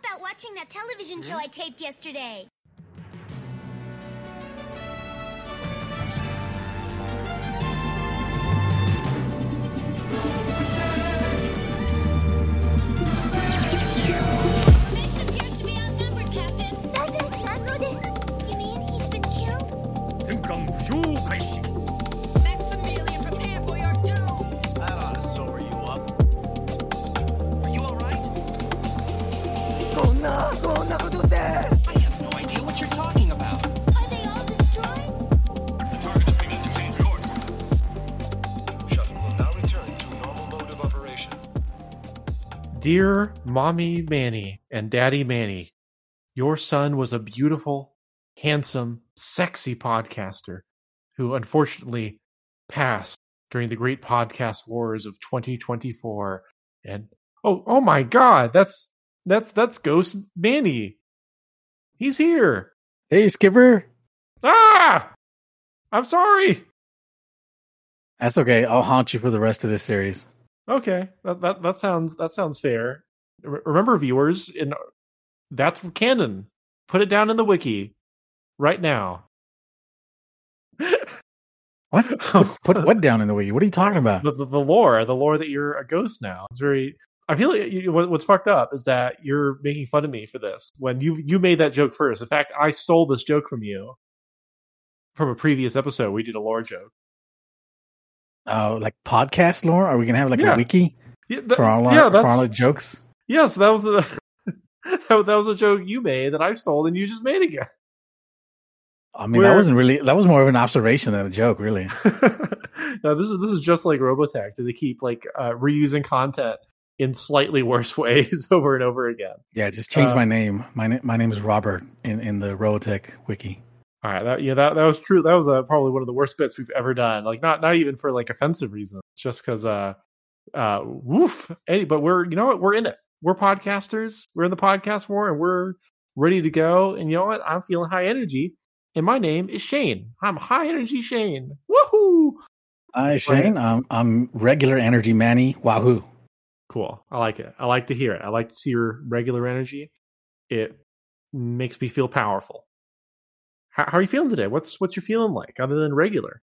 about watching that television show hmm? I taped yesterday? Dear Mommy Manny and Daddy Manny, your son was a beautiful, handsome, sexy podcaster who unfortunately passed during the great podcast wars of 2024. And oh, oh my God, that's that's that's Ghost Manny. He's here. Hey, Skipper. Ah, I'm sorry. That's okay. I'll haunt you for the rest of this series. Okay, that that, that sounds that sounds fair. Re- Remember, viewers, in that's canon. Put it down in the wiki right now. What? Put, what down in the wiki? What are you talking about? the, the, the lore, the lore that you're a ghost now. It's very. I feel like you, what, what's fucked up is that you're making fun of me for this when you you made that joke first. In fact, I stole this joke from you from a previous episode. We did a lore joke. Oh, like podcast lore? Are we gonna have like Yeah. a wiki Yeah, that- for all our, yeah, for all our jokes? yes. That was the that was a joke you made that I stole and you just made again. I mean, Where- that wasn't really. That was more of an observation than a joke, really. no, this is this is just like Robotech. Do they keep like uh, reusing content in slightly worse ways over and over again? Yeah, just change Uh, my name. My na- my name is Robert in in the Robotech wiki. All right, that yeah, that that was true. That was uh, probably one of the worst bits we've ever done. Like not not even for like offensive reasons, just because uh uh woof. Any, but we're you know what we're in it. We're podcasters. We're in the podcast war, and we're ready to go. And you know what? I'm feeling high energy. And my name is Shane. I'm high energy Shane. Woohoo! Hi, Shane. I'm I'm regular energy Manny. Wahoo! Cool. I like it. I like to hear it. I like to see your regular energy. It makes me feel powerful. How, how are you feeling today? What's what's your feeling like other than regular?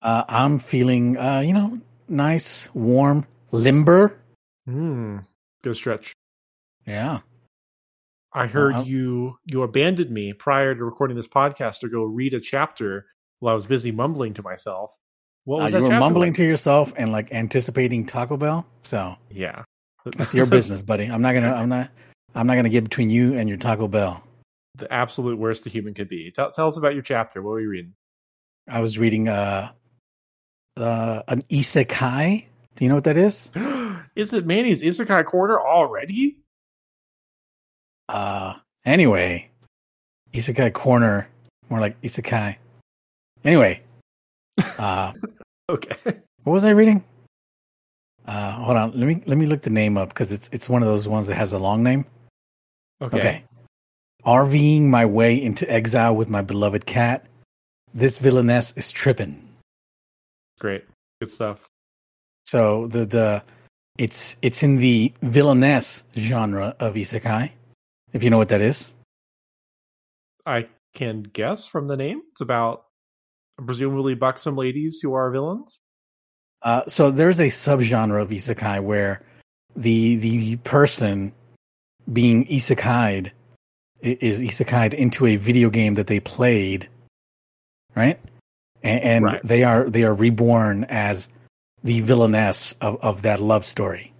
Uh, I'm feeling, uh, you know, nice, warm, limber. Hmm. Good stretch. Yeah. I heard Uh, you you abandoned me prior to recording this podcast to go read a chapter while I was busy mumbling to myself. What Uh, was you that were mumbling like? to yourself and like anticipating Taco Bell. So Yeah. that's your business, buddy. I'm not gonna. I'm not. I'm not gonna get between you and your Taco Bell. The absolute worst a human could be. Tell, tell us about your chapter. What were you reading? I was reading uh, uh, an isekai. Do you know what that is? is it Manny's Isekai Corner already? Uh, anyway, isekai corner, more like isekai. Anyway, uh, Okay. what was I reading? Uh, hold on. Let me let me look the name up because it's it's one of those ones that has a long name. Okay. Okay. RVing my way into exile with my beloved cat. This villainess is tripping. Great. Good stuff. So the the it's it's in the villainess genre of isekai, if you know what that is. I can guess from the name. It's about presumably buxom ladies who are villains. Uh, so there's a subgenre of isekai where the the person being isekai'd is isekai'd into a video game that they played, right? And, and Right. they are they are reborn as the villainess of, of that love story,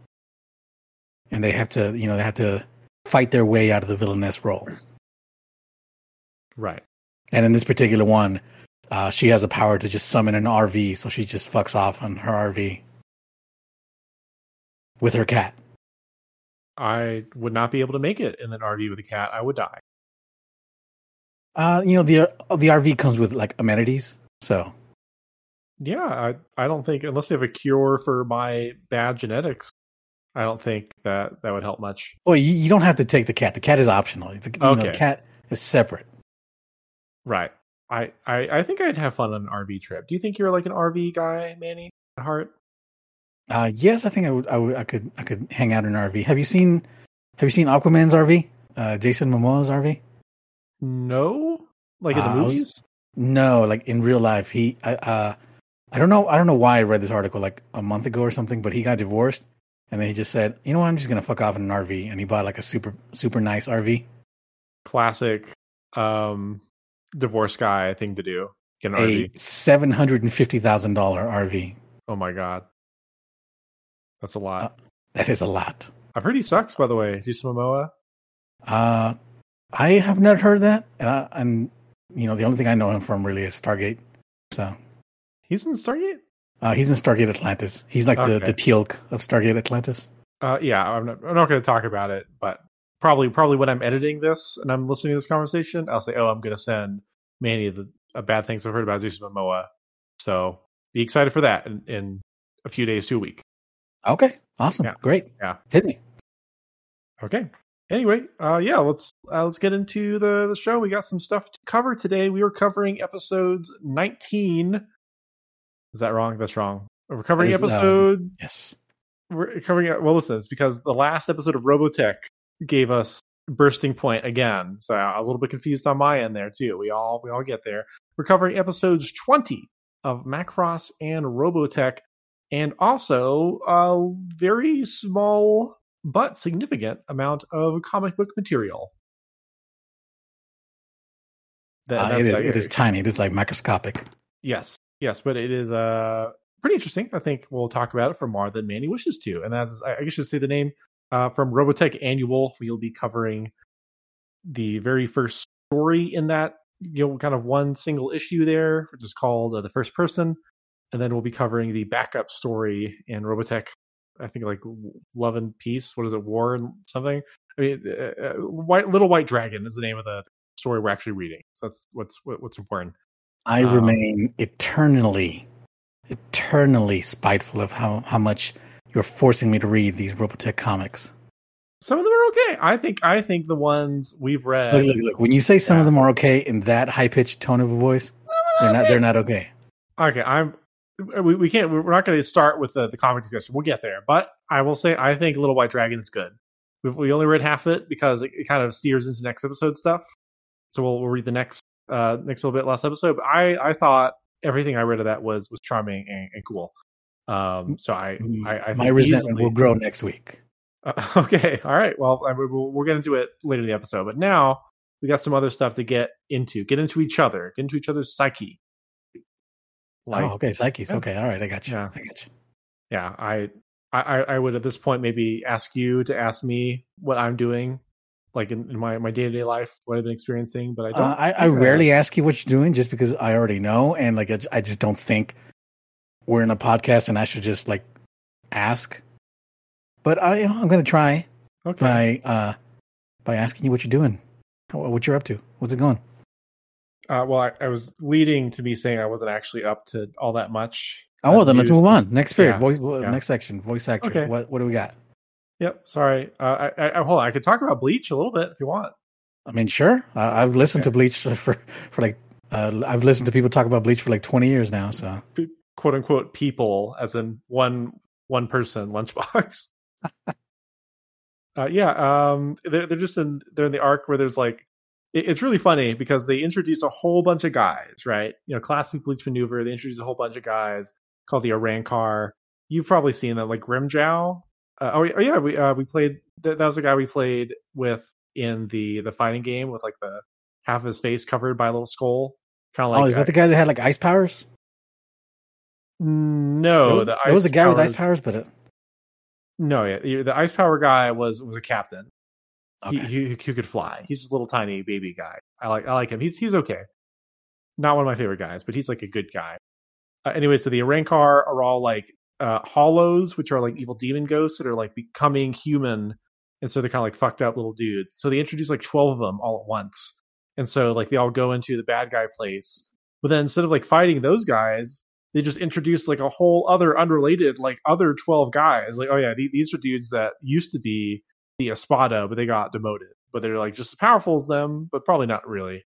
and they have to you know they have to fight their way out of the villainess role. Right. And in this particular one, uh, she has a power to just summon an RV, so she just fucks off on her RV with her cat. I would not be able to make it in an RV with a cat. I would die. Uh, you know the the RV comes with like amenities, so Yeah, I I don't think unless they have a cure for my bad genetics, I don't think that that would help much. well you, you don't have to take the cat. The cat is optional. The, you know, Okay. the cat is separate. Right. I, I I think I'd have fun on an RV trip. Do you think you're like an RV guy, Manny? At heart? Uh, yes, I think I would, I would I could I could hang out in an RV. Have you seen Have you seen Aquaman's RV? Uh, Jason Momoa's RV? No, like in Uh, the was- movies. No, like in real life, he. I uh, I don't know. I don't know why I read this article like a month ago or something, but he got divorced, and then he just said, "You know what? I'm just gonna fuck off in an RV," and he bought like a super super nice RV. Classic um, divorce guy thing to do. Get an a RV. seven hundred and fifty thousand dollar RV. Oh my god, that's a lot. Uh, That is a lot. I've heard he sucks. By the way, Jason Momoa. Uh, I have not heard that, and, I, and you know the only thing I know him from really is Stargate. So He's in Stargate. uh, he's in Stargate Atlantis. He's like the the Teal'c of Stargate Atlantis. Uh, yeah, I'm not. I'm not going to talk about it, but probably, probably when I'm editing this and I'm listening to this conversation, I'll say, "Oh, I'm going to send Manny the uh, bad things I've heard about Jason Momoa." So be excited for that in, in a few days to a week. Okay, awesome, Yeah. great. Yeah. hit me. Okay. Anyway, uh, yeah, let's uh, let's get into the the show. We got some stuff to cover today. We are covering episodes 19. Is that wrong? That's wrong. We're covering is, uh, episode. Yes. we're covering. Well, listen, it's because the last episode of Robotech gave us bursting point again. So I was a little bit confused on my end there too. We all we all get there. We're covering episodes 20 of Macross and Robotech, and also a very small but significant amount of comic book material. That- Uh, it is it is tiny. It is like microscopic. Yes, yes, but it is uh pretty interesting. I think we'll talk about it for more than Manny wishes to, and that's I guess should say the name uh, from Robotech Annual. We'll be covering the very first story in that you know kind of one single issue there, which is called uh, the First Person, and then we'll be covering the backup story in Robotech. I think like Love and Peace. What is it? War and something. I mean, uh, uh, White Little White Dragon is the name of the story we're actually reading. So that's what's what's important. I Um, remain eternally, eternally spiteful of how how much you're forcing me to read these Robotech comics. Some of them are okay. I think I think the ones we've read. Look, look, look. When you say some Yeah. of them are okay in that high pitched tone of a voice, they're not. They're not okay. Okay, I'm. We, we can't. We're not going to start with the, the comic discussion. We'll get there, but I will say I think Little White Dragon is good. We've, we only read half of it because it, it kind of steers into next episode stuff. So we'll, we'll read the next uh next little bit last episode. But I I thought everything I read of that was was charming and, and cool. Um. So I I, I Mm, my resentment easily, will grow next week. Uh, okay, all right. Well, I, we'll, we'll get into it later in the episode, but now we got some other stuff to get into. Get into each other. Get into each other's psyche. Like, oh, okay, Psyches. Yeah. Okay, all right, I got you. Yeah. I got you. yeah, I, I, I- I would at this point maybe ask you to ask me what I'm doing, like in, in my my day to day life, what I've been experiencing. But I don't. Uh, I, I rarely ask you what you're doing just because I already know, and like I just don't think we're in a podcast and I should just like ask. But I, you know, I'm going to try Okay. by uh by asking you what you're doing, what you're up to, what's it going. Uh, well, I, I was leading to me saying I wasn't actually up to all that much. Oh, well, then let's move on. Next period, Yeah, voice, yeah. next section, voice actors. Okay. What what do we got? Yep. Sorry. Uh, I, I, hold on. I could talk about Bleach a little bit if you want. I mean, sure. Uh, I've listened Okay. to Bleach for for like uh, I've listened to people talk about Bleach for like 20 years now. So quote unquote people as in one one person lunchbox uh yeah um they're, they're just in they're in the arc where there's like it's really funny because they introduce a whole bunch of guys right you know classic bleach maneuver they introduce a whole bunch of guys called the Arrancar. you've probably seen them like Grimmjow uh, oh, yeah we uh we played that, that was the guy we played with in the the fighting game with like the half of his face covered by a little skull kind of like oh, is that the guy that had like ice powers? no there was, the there was a guy with ice powers- powers, but it, No, yeah, the ice power guy was was a captain. Okay. He, he he could fly. He's just a little tiny baby guy. I like I like him. He's he's okay. Not one of my favorite guys, but he's like a good guy. Uh, anyway, so the Arrancar are all like uh, hollows, which are like evil demon ghosts that are like becoming human, and so they're kind of like fucked up little dudes. So they introduce like twelve of them all at once, and so like they all go into the bad guy place. But then instead of like fighting those guys, they just introduced like a whole other unrelated like other 12 guys like oh yeah the- these are dudes that used to be the espada but they got demoted but they're like just as powerful as them but probably not really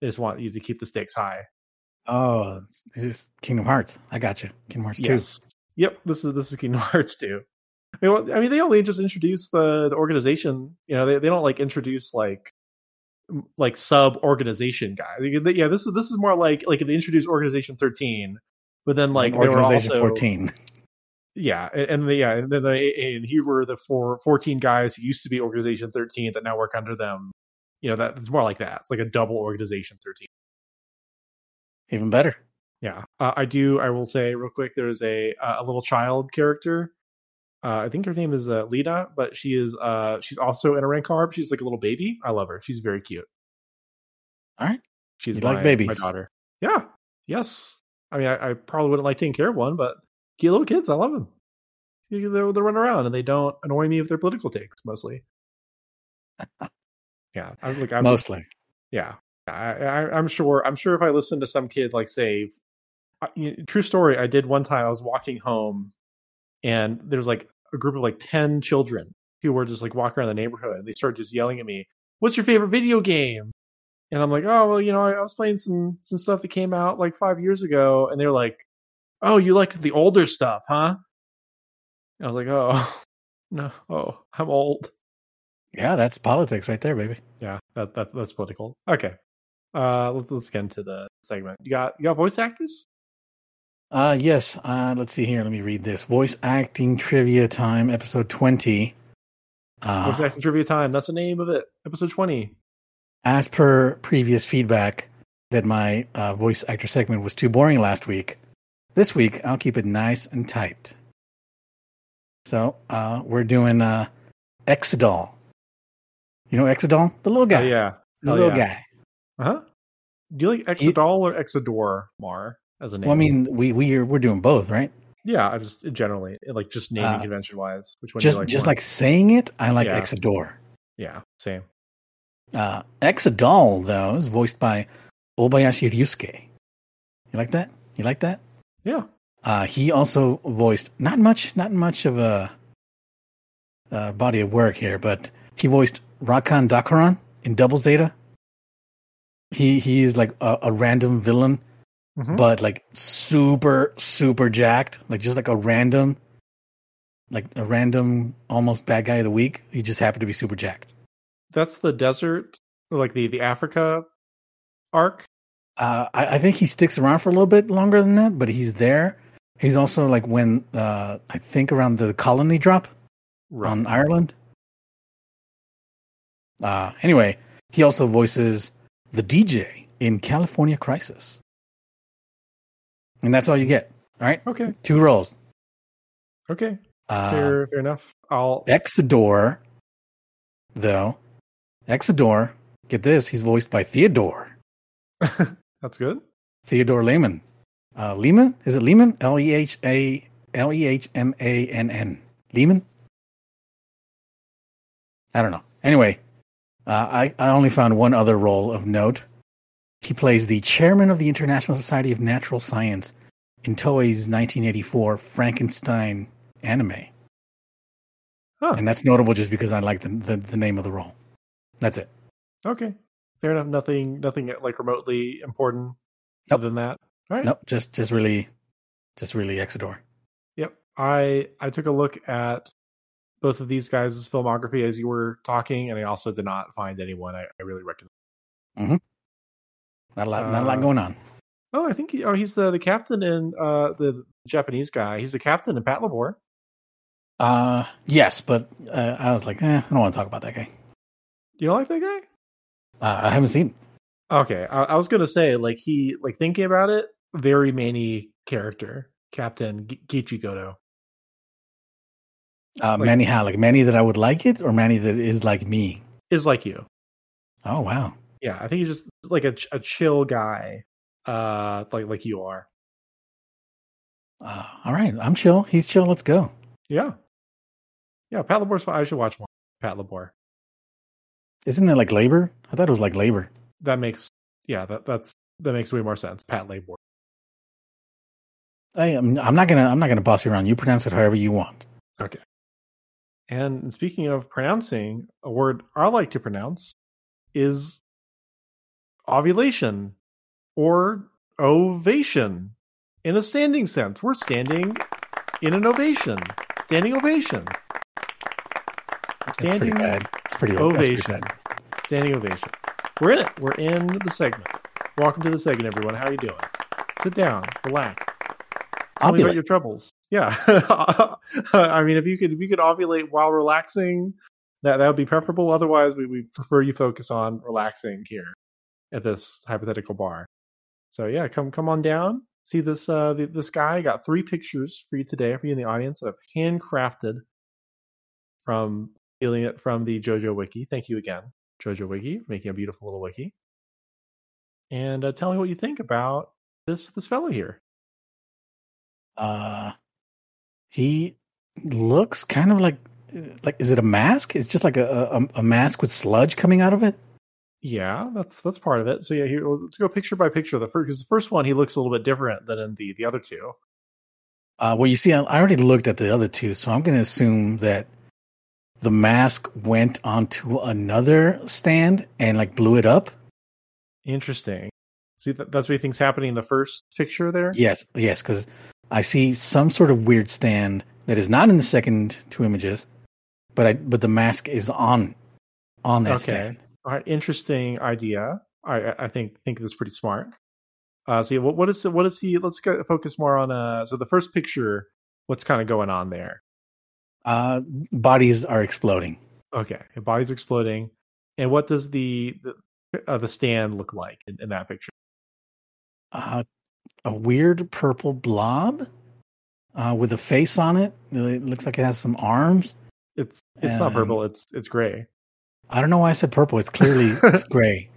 they just want you to keep the stakes high oh, this is Kingdom Hearts. I got you. Kingdom Hearts two. yep this is this is kingdom hearts 2 I mean, well, I mean, they only just introduce the, the organization. You know, they, they don't like introduce like like sub organization guy. Yeah, this is this is more like like they introduced Organization Thirteen, but then like they Organization also 14. yeah, and, the, yeah, and then they, and here were the four, 14 guys who used to be Organization 13 that now work under them. You know, that it's more like that. It's like a double Organization 13. Even better. Yeah, uh, I do. I will say real quick. There's a uh, a little child character. Uh, I think her name is uh, Lita, but she is uh she's also in a rank carb. She's like a little baby. I love her. She's very cute. All right. She's my, like babies. My daughter. Yeah. Yes. I mean, I, I probably wouldn't like taking care of one, but cute little kids. I love them. They, they run around and they don't annoy me with their political takes mostly. yeah, I'm like I'm Mostly. yeah. I, I, I'm sure. I'm sure if I listened to some kid like say, I- you know, true story. I did one time. I was walking home, and there's like a group of like ten children who were just like walking around the neighborhood, and they started just yelling at me, "What's your favorite video game?" And I'm like, "Oh well, you know, I, I was playing some some stuff that came out like five years ago," and they're like, "Oh, you like the older stuff, huh?" I was like, "Oh, no, oh, I'm old." Yeah, that's politics right there, baby. Yeah, that, that that's political. Okay, uh, let's let's get into the segment. You got you got voice actors. Uh yes. Uh let's see here. Let me read this. Voice acting trivia time, episode 20. Uh, Voice acting trivia time. That's the name of it. Episode twenty. as per previous feedback that my uh, voice actor segment was too boring last week, this week I'll keep it nice and tight. So uh, we're doing uh, Exsedol. You know Exsedol? The little guy. Oh, yeah. The Hell little yeah. guy. Uh huh. Do you like Exsedol or Exedore Mar as a name? Well, I mean, we we are, we're doing both, right? yeah, I just generally like just naming Uh, convention wise. Which one? do you Just like just more? like saying it, I like Yeah. Exedore. yeah, same. Uh, Exsedol though is voiced by Obayashi Ryusuke. You like that? You like that? Yeah. Uh, he also voiced not much, not much of a, uh body of work here, but he voiced Rakan Dakaran in Double Zeta. He he is like a, a random villain, Mhm. but like super super jacked, like just like a random, like a random almost bad guy of the week. He just happened to be super jacked. That's the desert, like the the Africa arc. Uh, I, I think he sticks around for a little bit longer than that, but he's there. He's also like when uh, I think around the colony drop on Ireland. Uh, anyway, he also voices the DJ in California Crisis, and that's all you get. All right, Okay. two roles. Okay. Uh, Fair, fair enough. I'll. Exedore, though, Exedore. Get this, he's voiced by Theodore. That's good. Theodore Lehman. Uh, Lehman? Is it Lehman? L E H A L E H M A N N. Lehman? I don't know. Anyway, uh, I, I only found one other role of note. He plays the chairman of the International Society of Natural Science in Toei's 1984 Frankenstein anime. Huh. And that's notable just because I like the, the, the name of the role. That's it. Okay. Fair enough. Nothing. Nothing like remotely important Nope. other than that. All right. Nope, just just really, just really Exedore. Yep. I I took a look at both of these guys' filmography as you were talking, and I also did not find anyone I, I really recommend. Not a lot, not a lot Uh, going on. Oh, I think he, oh he's the the captain in uh the Japanese guy. He's the captain in Pat Labor. Uh, yes, but uh, I was like, eh, I don't want to talk about that guy. You don't like that guy? Uh, I haven't seen. Okay, I, I was gonna say like he like thinking about it, very many character, Captain G- Gichi Goto. Uh, Like- Manny how? Like Manny that I would like it, or Manny that is like me? Is like you. Oh wow. Yeah, I think he's just like a a chill guy, uh, like like you are. Uh, all right, I'm chill. He's chill. Let's go. Yeah, yeah. Patlabor's fine. I should watch more Patlabor. Isn't it like labor? I thought it was like labor. That makes yeah. That that's that makes way more sense. Patlabor. I, am I'm not gonna. I'm not gonna boss you around. You pronounce it however you want. Okay. And speaking of pronouncing, a word I like to pronounce is ovulation or ovation in a standing sense. We're standing in an ovation, standing ovation. Standing bad. It's pretty that's pretty ovation. Standing ovation. We're in it. We're in the segment. Welcome to the segment, everyone. How are you doing? Sit down, relax. Tell me about your troubles. Yeah, I mean, if you could, if you could ovulate while relaxing, that that would be preferable. Otherwise, we, we prefer you focus on relaxing here at this hypothetical bar. So yeah, come come on down. See this uh the, this guy I got three pictures for you today for you in the audience that I've handcrafted from stealing it from the JoJo Wiki. Thank you again, JoJo Wiki, for making a beautiful little wiki. And uh, tell me what you think about this this fellow here. Uh, he looks kind of like like is it a mask? It's just like a a, a mask with sludge coming out of it. Yeah, that's that's part of it. So yeah, here let's go picture by picture. The first because the first one he looks a little bit different than in the the other two. Uh, well, you see, I, I already looked at the other two, so I'm going to assume that the mask went onto another stand and like blew it up. Interesting. See, that, that's what he thinks happening in the first picture there. Yes, yes, because I see some sort of weird stand that is not in the second two images, but I but the mask is on on that Okay. stand. All right, interesting idea. I I- think think this is pretty smart. Uh, so yeah, what what is what is he? Let's go focus more on uh. So the first picture, what's kind of going on there? Uh, bodies are exploding. Okay, bodies body's exploding, and what does the the, uh, the stand look like in, in that picture? Uh, a weird purple blob uh, with a face on it. It looks like it has some arms. It's it's not Um, purple. It's it's gray. I don't know why I said purple. It's clearly it's gray.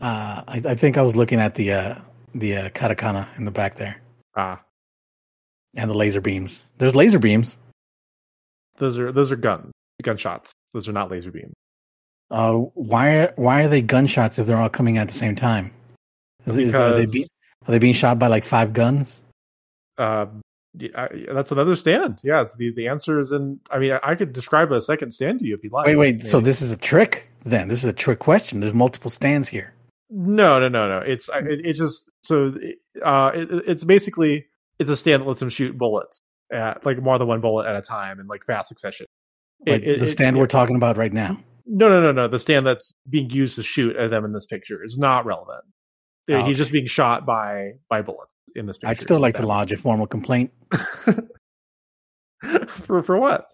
Uh, I, I think I was looking at the uh, the uh, katakana in the back there Ah, and the laser beams. There's laser beams. Those are those are guns, gunshots. Those are not laser beams. Uh, why are why are they gunshots if they're all coming at the same time? Is, is- are, they be, are they being shot by like five guns? Um, yeah, that's another stand. Yeah, it's the the answer is in. I mean, I could describe a second stand to you if you'd like. Wait, wait. So this is a trick? Then this is a trick question. There's multiple stands here. No, no, no, no. It's I- it, it's just so uh, it, it's basically it's a stand that lets him shoot bullets at like more than one bullet at a time in like fast succession. Like, it- the it- stand yeah. we're talking about right now. No, no, no, no. The stand that's being used to shoot at them in this picture is not relevant. Uh, oh, He's just being shot by by bullets in this picture. I'd still like to lodge a formal complaint for for what?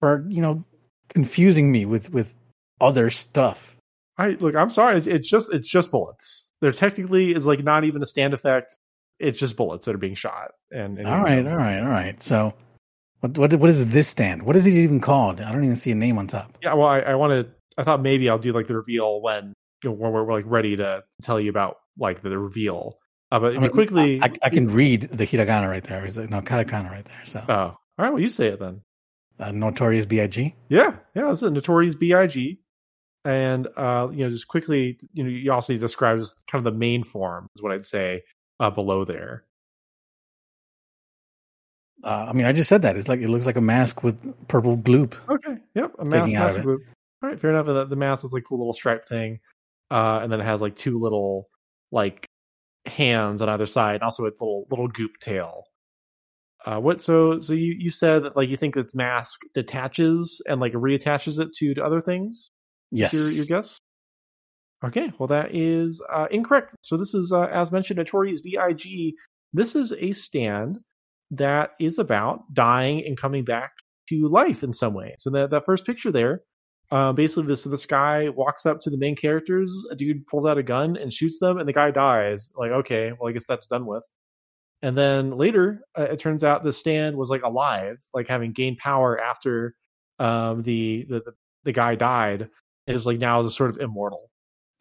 for you know confusing me with with other stuff. I look. I'm sorry. It's, it's just it's just bullets. There technically is like not even a stand effect. It's just bullets that are being shot. And, and All right, all right, all right. So, what what what is this stand? What is it even called? I don't even see a name on top. Yeah. Well, I, I wanted. I thought maybe I'll do like the reveal when you know, when we're, we're like ready to tell you about like the, the reveal. Uh, but I mean, quickly. I, I can read the hiragana right there. Is it no katakana right there? So, oh, all right. Well, you say it then. uh, notorious Big. Yeah, yeah, it's a notorious Big, and uh, you know, just quickly, you know, you also described as kind of the main form is what I'd say uh, below there. Uh, I mean, I just said that. It's like it looks like a mask with purple gloop. Okay, yep, a mask, Sticking out of mask group. All right, fair enough. And the, the mask is like a cool little stripe thing, uh, and then it has like two little like hands on either side, and also its little little goop tail. Uh, what? So, so you you said that like you think its mask detaches and like reattaches it to, to other things? Yes. your, your guess? Okay, well that is uh, incorrect. So this is, uh, as mentioned, Notorious B.I.G. This is a stand that is about dying and coming back to life in some way. So that that first picture there, uh, basically this this guy walks up to the main characters. A dude pulls out a gun and shoots them, and the guy dies. Like, okay, well I guess that's done with. And then later, uh, it turns out the stand was like alive, like having gained power after um, the, the the guy died. It is like now is a sort of immortal.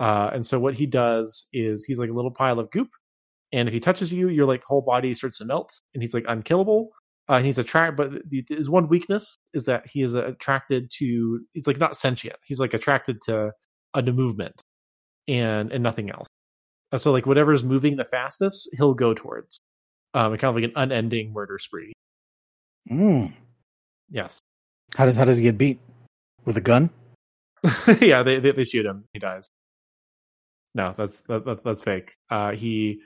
Uh, and so what he does is he's like a little pile of goop, and if he touches you, your like whole body starts to melt, and he's like unkillable. Uh, and he's attracted, but the, his one weakness is that he is attracted to. He's like not sentient. He's like attracted to a new movement, and and nothing else. Uh, so like whatever's moving the fastest, he'll go towards. Um, kind of like an unending murder spree. Mm. Yes. How does how does he get beat? With a gun? yeah, they, they they shoot him. He dies. No, that's that, that that's fake. Uh, he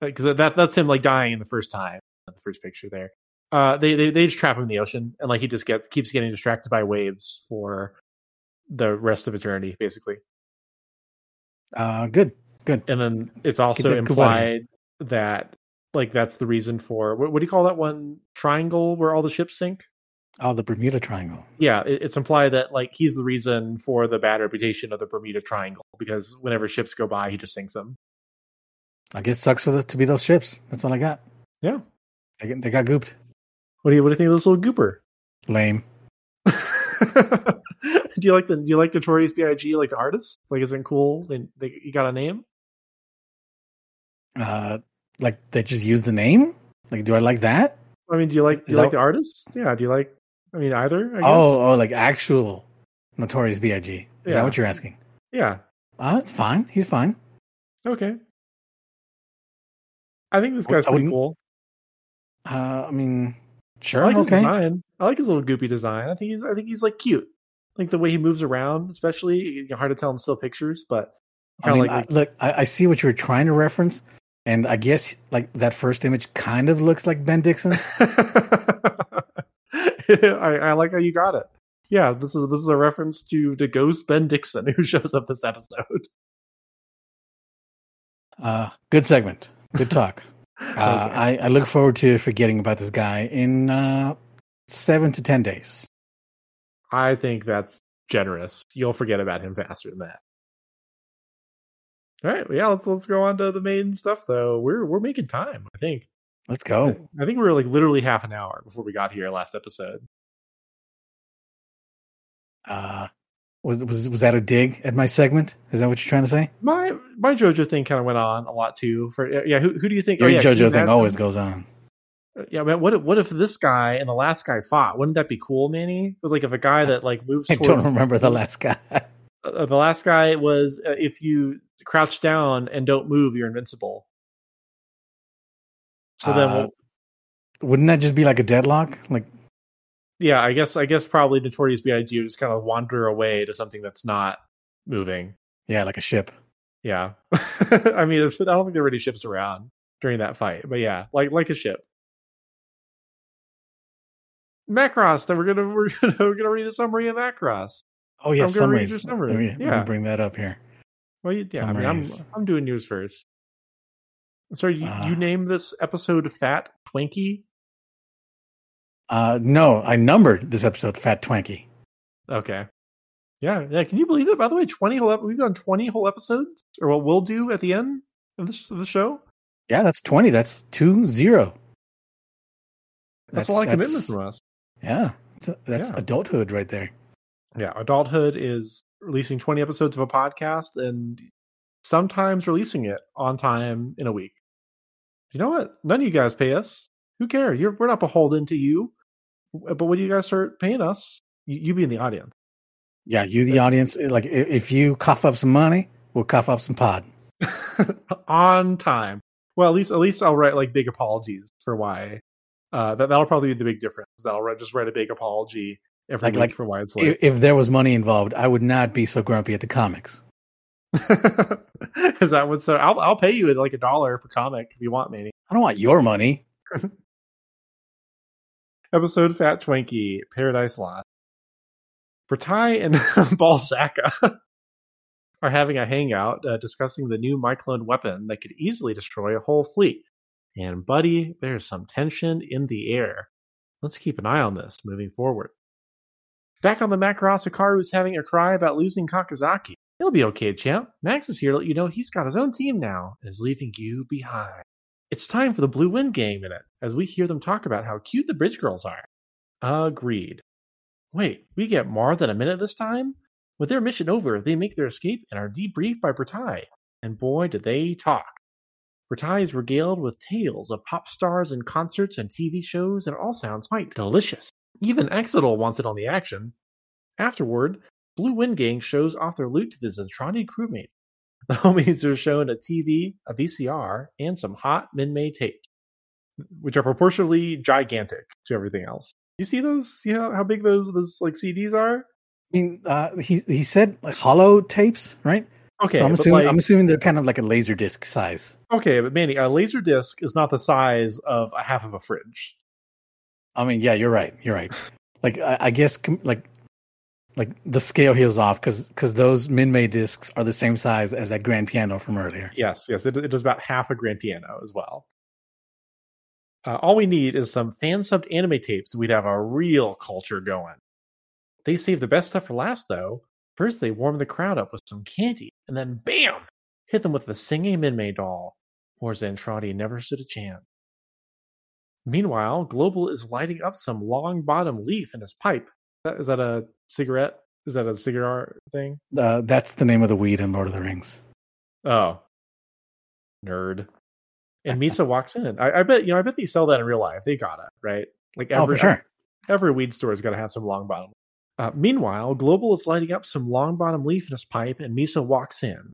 because that that's him like dying in the first time, the first picture there. Uh, they, they they just trap him in the ocean, and like he just gets keeps getting distracted by waves for the rest of eternity, basically. Uh, good, good. And then it's also that good wedding. implied that like that's the reason for what, what do you call that one triangle where all the ships sink? Oh, the Bermuda Triangle. Yeah, it, it's implied that like he's the reason for the bad reputation of the Bermuda Triangle because whenever ships go by, he just sinks them. I guess sucks for the, to be those ships. That's all I got. Yeah. They, get- they got gooped. What do you what do you think of this little gooper? Lame. do you like the do you like Notorious B.I.G. like the artist? Like, isn't it cool? And they, you got a name? Uh, like they just use the name. Like, do I like that? I mean, do you like do you like the artist? Yeah. Do you like? I mean, either. I guess. Oh, oh, like actual Notorious B.I.G. Is Yeah. that what you're asking? yeah. Oh, it's fine. He's fine. Okay. I think this I guy's pretty wouldn't- cool. Uh, I mean, sure. I like his design. I like his little goopy design. I think he's I think he's like cute. Like the way he moves around, especially you know, hard to tell in still pictures, but I mean, like I, look, I, I see what you were trying to reference, and I guess like that first image kind of looks like Ben Dixon. I, I like how you got it. Yeah, this is this is a reference to the ghost Ben Dixon who shows up this episode. Uh, good segment. Good talk. Uh, Okay. I, I look forward to forgetting about this guy in uh, seven to ten days. I think that's generous. You'll forget about him faster than that. All right, well, yeah, let's let's go on to the main stuff though. We're we're making time, I think. Let's go. I think we were like literally half an hour before we got here last episode. Uh, was was was that a dig at my segment? Is that what you're trying to say? My my JoJo thing kind of went on a lot too. For yeah, who who do you think? Your oh, yeah, JoJo thing always goes on. Yeah, man. What if, what if this guy and the last guy fought? Wouldn't that be cool, Manny? It was like if a guy that like moves. I don't remember the last guy. Uh, the last guy was uh, if you crouch down and don't move, you're invincible. So then, Uh, Wouldn't that just be like a deadlock? Like, yeah, I guess I guess probably Notorious B.I.G. would just kind of wander away to something that's not moving. yeah, like a ship. Yeah, I mean, I don't think there were any ships around during that fight, but yeah, like like a ship. Macross. Then we're gonna we're gonna we're gonna read a summary of Macross. Oh yeah, read summary. Let me, let me Yeah. bring that up here. Well, you, yeah, I mean, I'm I'm doing news first. Sorry, you, Ah. you named this episode "Fat Twinkie." Uh, no, I numbered this episode Fat Twanky. Okay. Yeah, yeah. Can you believe it? By the way, twenty whole we've done twenty whole episodes, or what we'll do at the end of this of the show. Yeah, that's 20. That's two zero. That's, a lot of commitment from us. Yeah, that's, that's Yeah. adulthood right there. Yeah, adulthood is releasing twenty episodes of a podcast and sometimes releasing it on time in a week. You know what? None of you guys pay us. Who cares? You're, we're not beholden to you. But when you guys start paying us, you, you be in the audience. Yeah, you, the audience, like if you cough up some money, we'll cough up some pod. on time. Well, at least at least I'll write like big apologies for why. Uh, that that'll probably be the big difference. I'll write, just write a big apology every Like- week like, for why it's If, if there was money involved, I would not be so grumpy at the comics. Is that what? So I'll I'll pay you like a dollar per comic if you want, Manny. I don't want your money. Episode Fat Twinkie Paradise Lost. Britai and Balzaca are having a hangout uh, discussing the new Miclone weapon that could easily destroy a whole fleet. And, buddy, there's some tension in the air. Let's keep an eye on this moving forward. Back on the Macross, Hikaru is having a cry about losing Kakizaki. He'll be okay, champ. Max is here to let you know he's got his own team now and is leaving you behind. It's time for the Blue Wind game in it, as we hear them talk about how cute the Bridge Girls are. Agreed. Wait, we get more than a minute this time? With their mission over, they make their escape and are debriefed by Britai. And boy, do they talk. Britai is regaled with tales of pop stars and concerts and TV shows, and it all sounds quite delicious. Even Exsedol wants it on the action. Afterward, Blue Wind Gang shows off their loot to the Zentradi crewmates. The homies are shown a TV, a VCR, and some hot min-made tapes, which are proportionally gigantic to everything else. You see those? See how, how big those those like CDs are? I mean, uh, he he said like hollow tapes, right? Okay, so I'm assuming like- I'm assuming they're kind of like a laser disc size. okay, but Manny, a laser disc is not the size of a half of a fridge. I mean, yeah, you're right. You're right. Like I, I guess com- like Like the scale here is off because because those Minmay discs are the same size as that grand piano from earlier. Yes, yes, it, it does about half a grand piano as well. Uh, all we need is some fan subbed anime tapes. We'd have a real culture going. They save the best stuff for last, though. First, they warm the crowd up with some candy, and then bam, hit them with the singing Minmay doll. Or Zentradi never stood a chance. Meanwhile, Global is lighting up some long bottom leaf in his pipe. Is that a cigarette? Is that a cigar thing? Uh, that's the name of the weed in Lord of the Rings. Oh, nerd. And Misa walks in. I, I bet you know. I bet they sell that in real life. They got it right. Like Oh, every for sure. every weed store is gonna have some long bottom. Uh, meanwhile, Global is lighting up some long bottom leaf in his pipe, and Misa walks in.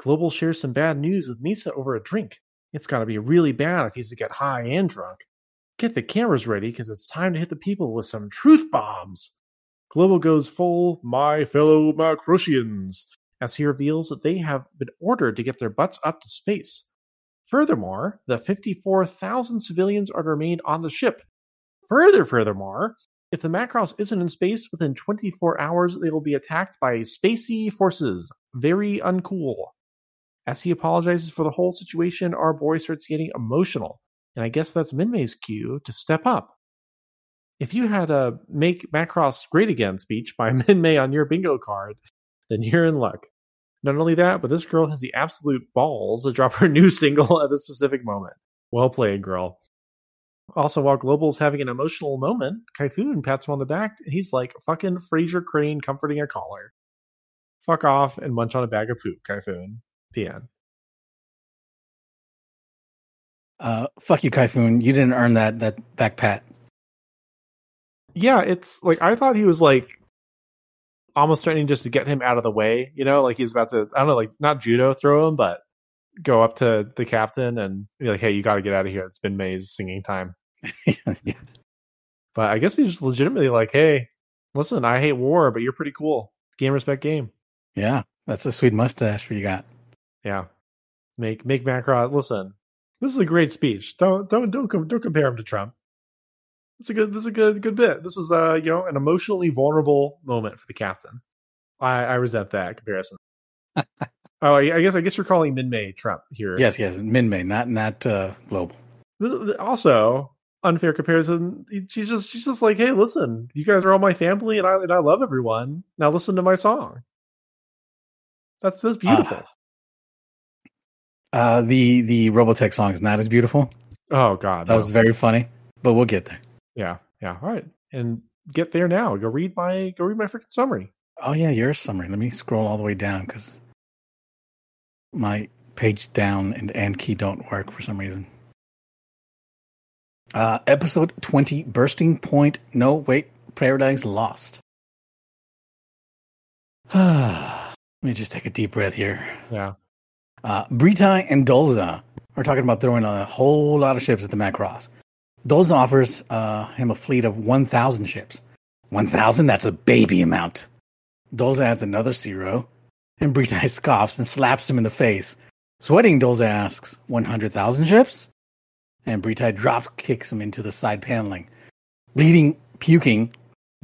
Global shares some bad news with Misa over a drink. It's got to be really bad if he's to get high and drunk. Get the cameras ready because it's time to hit the people with some truth bombs. Global goes full my fellow Macrosians as he reveals that they have been ordered to get their butts up to space. Furthermore, the 54,000 civilians are to remain on the ship. Further, furthermore, if the Macross isn't in space within 24 hours, they will be attacked by spacey forces. Very uncool. As he apologizes for the whole situation, our boy starts getting emotional, and I guess that's Minmay's cue to step up. If you had a Make Macross Great Again speech by Minmay on your bingo card, then you're in luck. Not only that, but this girl has the absolute balls to drop her new single at this specific moment. Well played, girl. Also, while Global's having an emotional moment, Typhoon pats him on the back, and he's like fucking Frasier Crane comforting a caller. Fuck off and munch on a bag of poop, Typhoon. The end. Uh, fuck you, Typhoon. You didn't earn that that back pat. Yeah, it's like I thought he was like almost threatening just to get him out of the way, you know, like he's about to I don't know, like not judo throw him, but go up to the captain and be like, Hey, you gotta get out of here. It's Minmay's singing time. yeah. But I guess he's just legitimately like, Hey, listen, I hate war, but you're pretty cool. Game respect game. yeah, that's a sweet mustache for you got. Yeah. Make make Macron listen. This is a great speech. Don't don't don't com- don't compare him to Trump. It's a good this is a good good bit. This is uh you know an emotionally vulnerable moment for the captain. I I resent that comparison. oh, I, I guess I guess you're calling Minmay Trump here. Yes, yes, Minmay, not not uh, global. Also, unfair comparison. She's just she's just like, hey, listen, you guys are all my family, and I and I love everyone. Now listen to my song. That's that's beautiful. Uh, the the Robotech song is not as beautiful. oh God, That no. was very funny, but we'll get there. Yeah, yeah. All right, and get there now. Go read my go read my freaking summary. Oh yeah, your summary. Let me scroll all the way down because my page down and end key don't work for some reason. Uh, episode twenty, bursting point. No, wait, Paradise Lost. Let me just take a deep breath here. Yeah, Uh, Britai and Dolza are talking about throwing a whole lot of ships at the Macross. Dolza offers uh, him a fleet of 1,000 ships. 1,000? That's a baby amount. Dolza adds another zero, and Britai scoffs and slaps him in the face. Sweating, Dolza asks, 100,000 ships? And Britai drop kicks him into the side paneling. Bleeding, puking,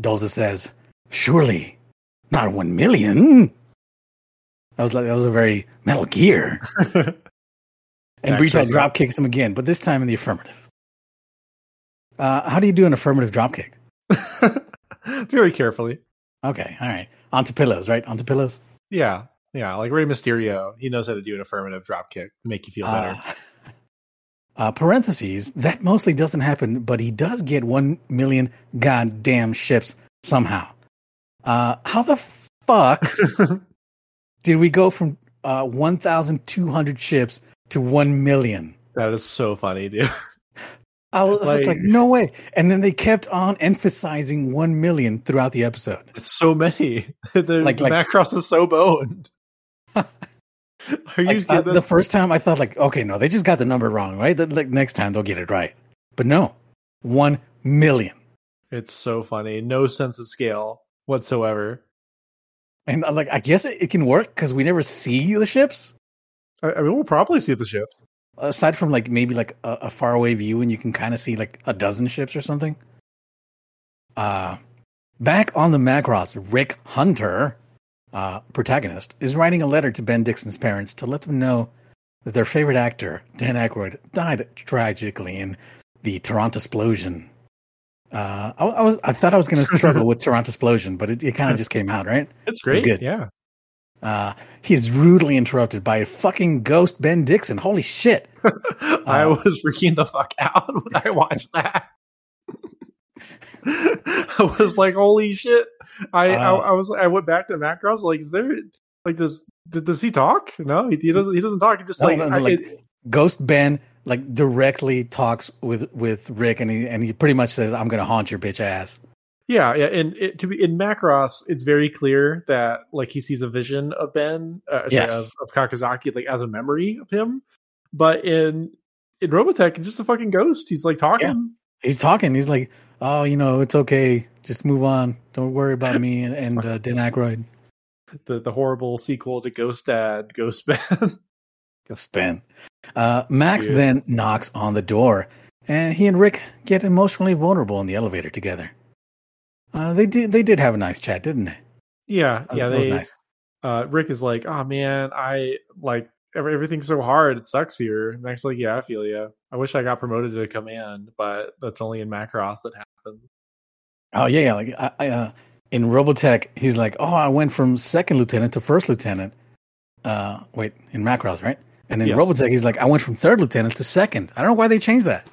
Dolza says, Surely, not 1 million. That was like that was a very Metal Gear. And Britai drop kicks him again, but this time in the affirmative. Uh, how do you do an affirmative drop kick? very carefully. Okay, all right. Onto pillows, right? Onto pillows. Yeah, yeah. Like Rey Mysterio, he knows how to do an affirmative drop kick to make you feel better. Uh, uh, parentheses, that mostly doesn't happen, but he does get one million goddamn ships somehow. Uh, how the fuck did we go from uh, 1,200 ships to 1 million? that is so funny, dude. I was, I was Like- like, no way. And then they kept on emphasizing 1 million throughout the episode. It's so many. the Like- like- Macross is so boned. Are you Like, uh, the first time I thought, like, okay, no, they just got the number wrong, right? The, like, next time they'll get it right. But no, 1 million. It's so funny. No sense of scale whatsoever. And uh, like, I guess it, it can work because we never see the ships. I, I mean, we'll probably see the ships. Aside from like maybe like a, a faraway view and you can kind of see like a dozen ships or something uh Back on the Macross, Rick Hunter, uh, protagonist, is writing a letter to Ben Dixon's parents to let them know that their favorite actor, Dan Aykroyd, died tragically in the Toronto explosion. Uh, I, I was I thought I was going to struggle with Toronto explosion, but it, it kind of just came out right. It's great. good. Yeah. Uh, he is rudely interrupted by a fucking ghost Ben Dixon. Holy shit! I Uh, was freaking the fuck out when I watched that. I was like, "Holy shit!" I, I Uh, I was I went back to Macross like, "Is there like does did, does he talk? No, he, he doesn't. He doesn't talk. He just No, like, no, no, I- like it- Ghost Ben like directly talks with with Rick, and he and he pretty much says, "I'm to haunt your bitch ass." Yeah, yeah. And it, to be in Macross, it's very clear that like he sees a vision of Ben, uh, sorry, Yes. of, of Kakizaki, like as a memory of him. But in in Robotech, it's just a fucking ghost. He's like talking. He's talking. He's like, "Oh, you know, it's okay. Just move on. Don't worry about me and, and uh, Dan Aykroyd." The the horrible sequel to Ghost Dad, Ghost Ben. Ghost Ben. Uh, Max Yeah. then knocks on the door, and he and Rick get emotionally vulnerable in the elevator together. Uh, they did. They did have a nice chat, didn't they? yeah, was, yeah. They, nice. uh, Rick is like, "Oh man, I like every, everything's so hard. It sucks here." And Max like, "Yeah, I feel you. I wish I got promoted to command, but that's only in Macross that happens." Oh yeah, yeah. Like I, I, uh, in Robotech, he's like, "Oh, I went from second lieutenant to first lieutenant." Uh, wait, in Macross, right? And in Yes. Robotech, he's like, "I went from third lieutenant to second. I don't know why they changed that.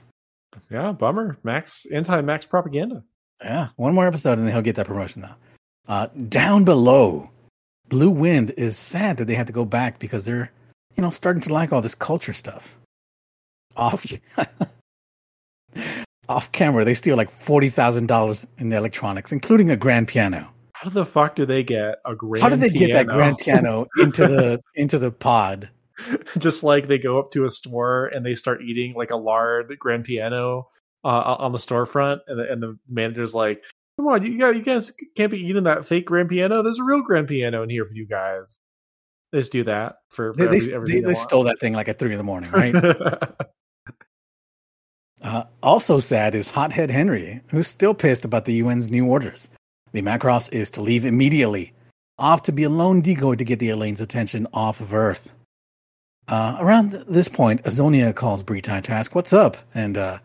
Yeah, bummer. Max anti-Max propaganda. Yeah, one more episode and then he'll get that promotion now. Uh, down below, Blue Wind is sad that they have to go back because they're, you know, starting to like all this culture stuff. Off, off camera, they steal like forty thousand dollars in electronics, including a grand piano. How the fuck do they get a grand? How did they get that piano? grand piano into the into the pod? Just like they go up to a store and they start eating like a lard grand piano uh, on the storefront, and the, and the manager's like, "Come on, you guys, you guys can't be eating that fake grand piano. There's a real grand piano in here for you guys." They just do that for, for They, every, they, they stole that thing like at three in the morning, right? Uh, also sad is Hothead Henry, who's still pissed about the UN's new orders. The Macross is to leave immediately, off to be a lone decoy to get the Elaine's attention off of Earth. Uh, around th- this point, Azonia calls Britai to ask, What's up? And, uh,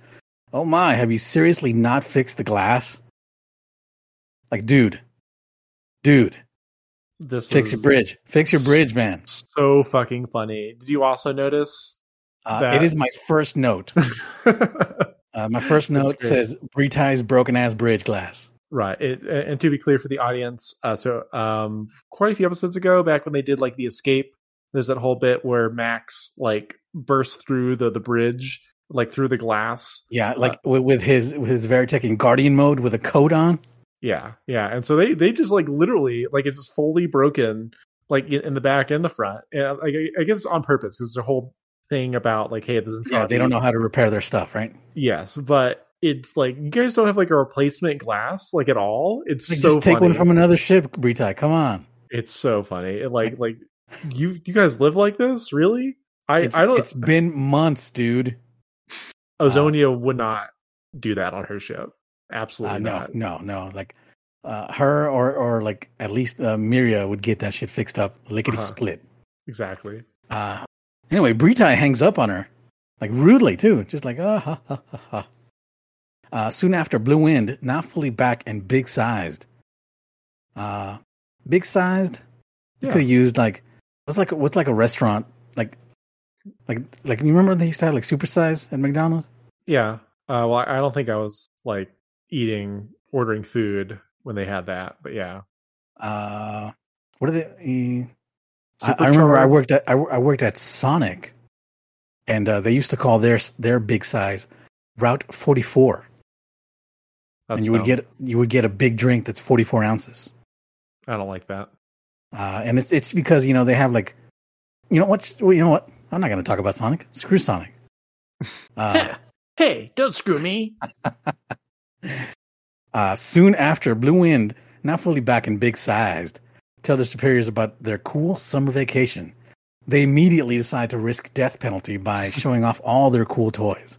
oh my, have you seriously not fixed the glass? Like, dude, dude, this fix is your bridge. Fix your bridge, man. So fucking funny. Did you also notice? Uh, it is my first note. Uh, my first note says Britai's broken ass bridge glass. Right. It, and to be clear for the audience, uh, so um, quite a few episodes ago, back when they did like the escape, there's that whole bit where Max like bursts through the the bridge, like through the glass. Yeah, uh, like with, with his with his Veritech in Guardian mode with a coat on. Yeah, yeah. And so they they just like literally like it's just fully broken, like in, the back and the front. And like I, guess it's on purpose. Because it's a whole thing about like, hey, this is Yeah, they don't know how to repair their stuff, right? Yes, but it's like you guys don't have like a replacement glass like at all. It's Like, so just take one from another ship, Britai. Come on. It's so funny. It, like like you you guys live like this, really? I It's, I don't. it's been months, dude. Azonia would not do that on her ship. Absolutely Uh, no, not. no, no. Like uh, her or or like at least uh, Miria would get that shit fixed up, lickety Uh-huh. split. Exactly. Uh, anyway, Britai hangs up on her, like rudely too, just like ah ha ha ha ha. Uh, soon after, Blue Wind, not fully back and big sized. Uh, big sized. You Yeah. could have used like what's like what's like a restaurant like like like you remember they used to have like supersize at McDonald's. Yeah. Uh, well, I don't think I was like eating ordering food when they had that, but yeah. Uh, what are they? eh, I, I remember I worked at I, I worked at Sonic, and uh, they used to call their their big size Route Forty Four. And you would get you would get a big drink that's 44 ounces I don't like that. uh, and it's it's because you know they have like you know what you know what i'm not going to talk about sonic screw sonic uh, Hey, don't screw me. uh, soon after blue wind now fully back and big sized tell their superiors about their cool summer vacation they immediately decide to risk death penalty by showing off all their cool toys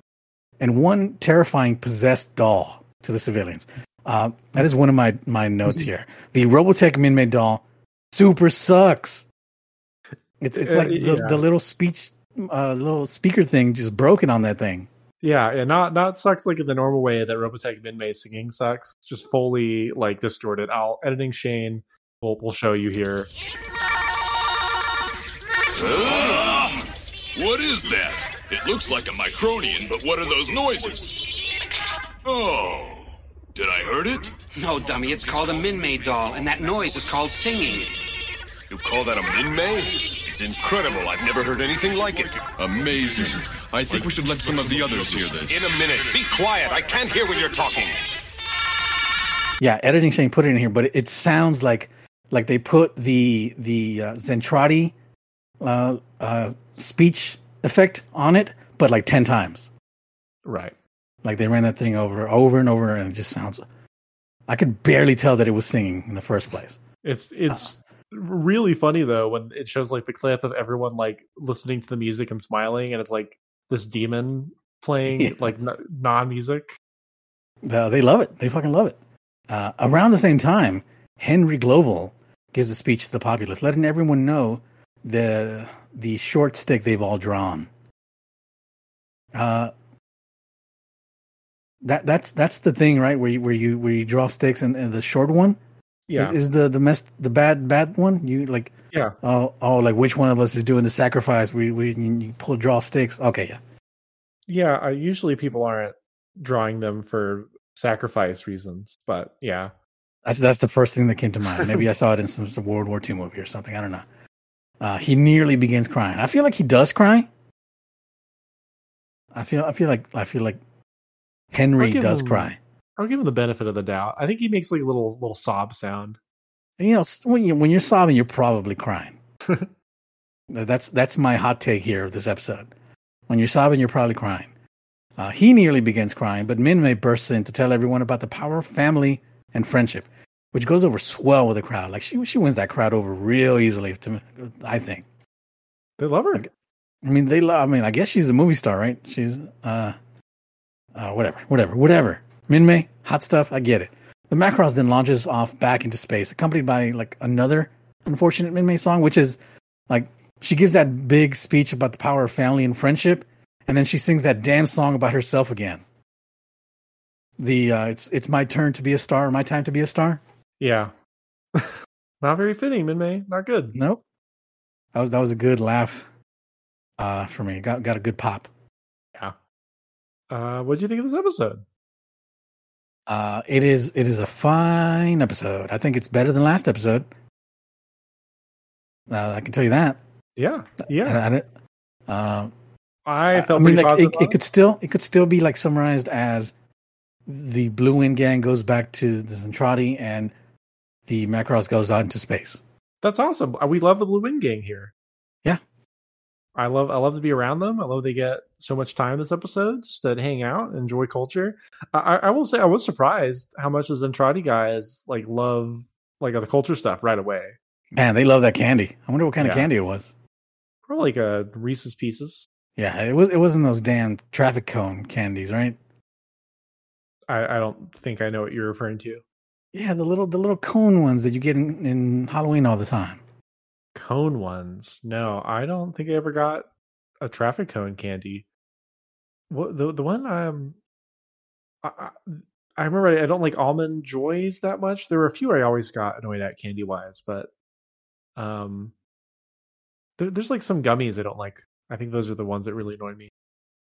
and one terrifying possessed doll to the civilians Uh, that is one of my my notes here. The Robotech Minmay doll super sucks. It's it's Uh, like the, yeah. the little speech, uh, little speaker thing just broken on that thing. Yeah, and not not sucks like in the normal way that Robotech Minmay singing sucks. Just fully like distorted. I'll editing Shane. We'll we'll show you here. What is that? It looks like a Micronian, but what are those noises? Oh, did I hurt it? No, dummy, it's called a Minmay doll, and that noise is called singing. You call that a Minmay? It's incredible. I've never heard anything like it. Amazing. I think we should let some of the others hear this. In a minute. Be quiet. I can't hear when you're talking. Yeah, editing saying put it in here, but it, it sounds like like they put the the uh, Zentradi uh, uh, speech effect on it, but like ten times. Right. Like they ran that thing over over and over, and it just sounds. I could barely tell that it was singing in the first place. It's it's really funny though when it shows like the clip of everyone like listening to the music and smiling, and it's like this demon playing Yeah. like n- non music. Uh, they love it. They fucking love it. Uh, around the same time, Henry Gloval gives a speech to the populace, letting everyone know the the short stick they've all drawn. Uh, that that's that's the thing, right? Where you where you where you draw sticks, and, and the short one Yeah, is, is the the mess the bad bad one. You like yeah. oh oh like which one of us is doing the sacrifice? We we you, pull draw sticks. Okay, yeah. Yeah, usually people aren't drawing them for sacrifice reasons, but yeah, That's that's the first thing that came to mind. Maybe I saw it in some, some World War II movie or something. I don't know. Uh, he nearly begins crying. I feel like he does cry. I feel I feel like I feel like Henry does him- cry. I'll give him the benefit of the doubt. I think he makes like a little little sob sound. And, you know, when you when you're sobbing, you're probably crying. that's that's my hot take here of this episode. When you're sobbing, you're probably crying. Uh, he nearly begins crying, but Minmay bursts in to tell everyone about the power of family and friendship, which goes over swell with the crowd. Like she she wins that crowd over real easily. To I think. They love her. I mean, they love. I mean, I guess she's the movie star, right? She's uh, uh, whatever, whatever, whatever. Minmay, hot stuff. I get it. The Macross then launches off back into space, accompanied by like another unfortunate Minmay song, which is like she gives that big speech about the power of family and friendship, and then she sings that damn song about herself again. The uh, it's it's my turn to be a star, my time to be a star. Yeah, not very fitting, Minmay. Not good. Nope, that was that was a good laugh uh, for me. Got got a good pop. Yeah. Uh, what do you think of this episode? Uh, it is it is a fine episode. I think it's better than last episode. Uh, I can tell you that. Yeah, I, yeah. I, don't- uh, I felt I mean, like it, it could still it could still be like summarized as the Blue Wind Gang goes back to the Zentradi and the Macross goes out into space. That's awesome. Uh, We love the Blue Wind Gang here. Yeah. I love I love to be around them. I love they get so much time this episode just to hang out, enjoy culture. I, I will say I was surprised how much the Zentradi guys like love like the culture stuff right away. Man, they love that candy. I wonder what kind of candy it was. Probably like a Reese's Pieces. Yeah, it was. It wasn't those damn traffic cone candies, right? I, I don't think I know what you're referring to. Yeah, the little the little cone ones that you get in, in Halloween all the time. Cone ones. No, I don't think I ever got a traffic cone candy. What the the one um I, I, remember I don't like almond joys that much. There were a few I always got annoyed at candy wise, but um there, there's like some gummies I don't like. I think those are the ones that really annoy me.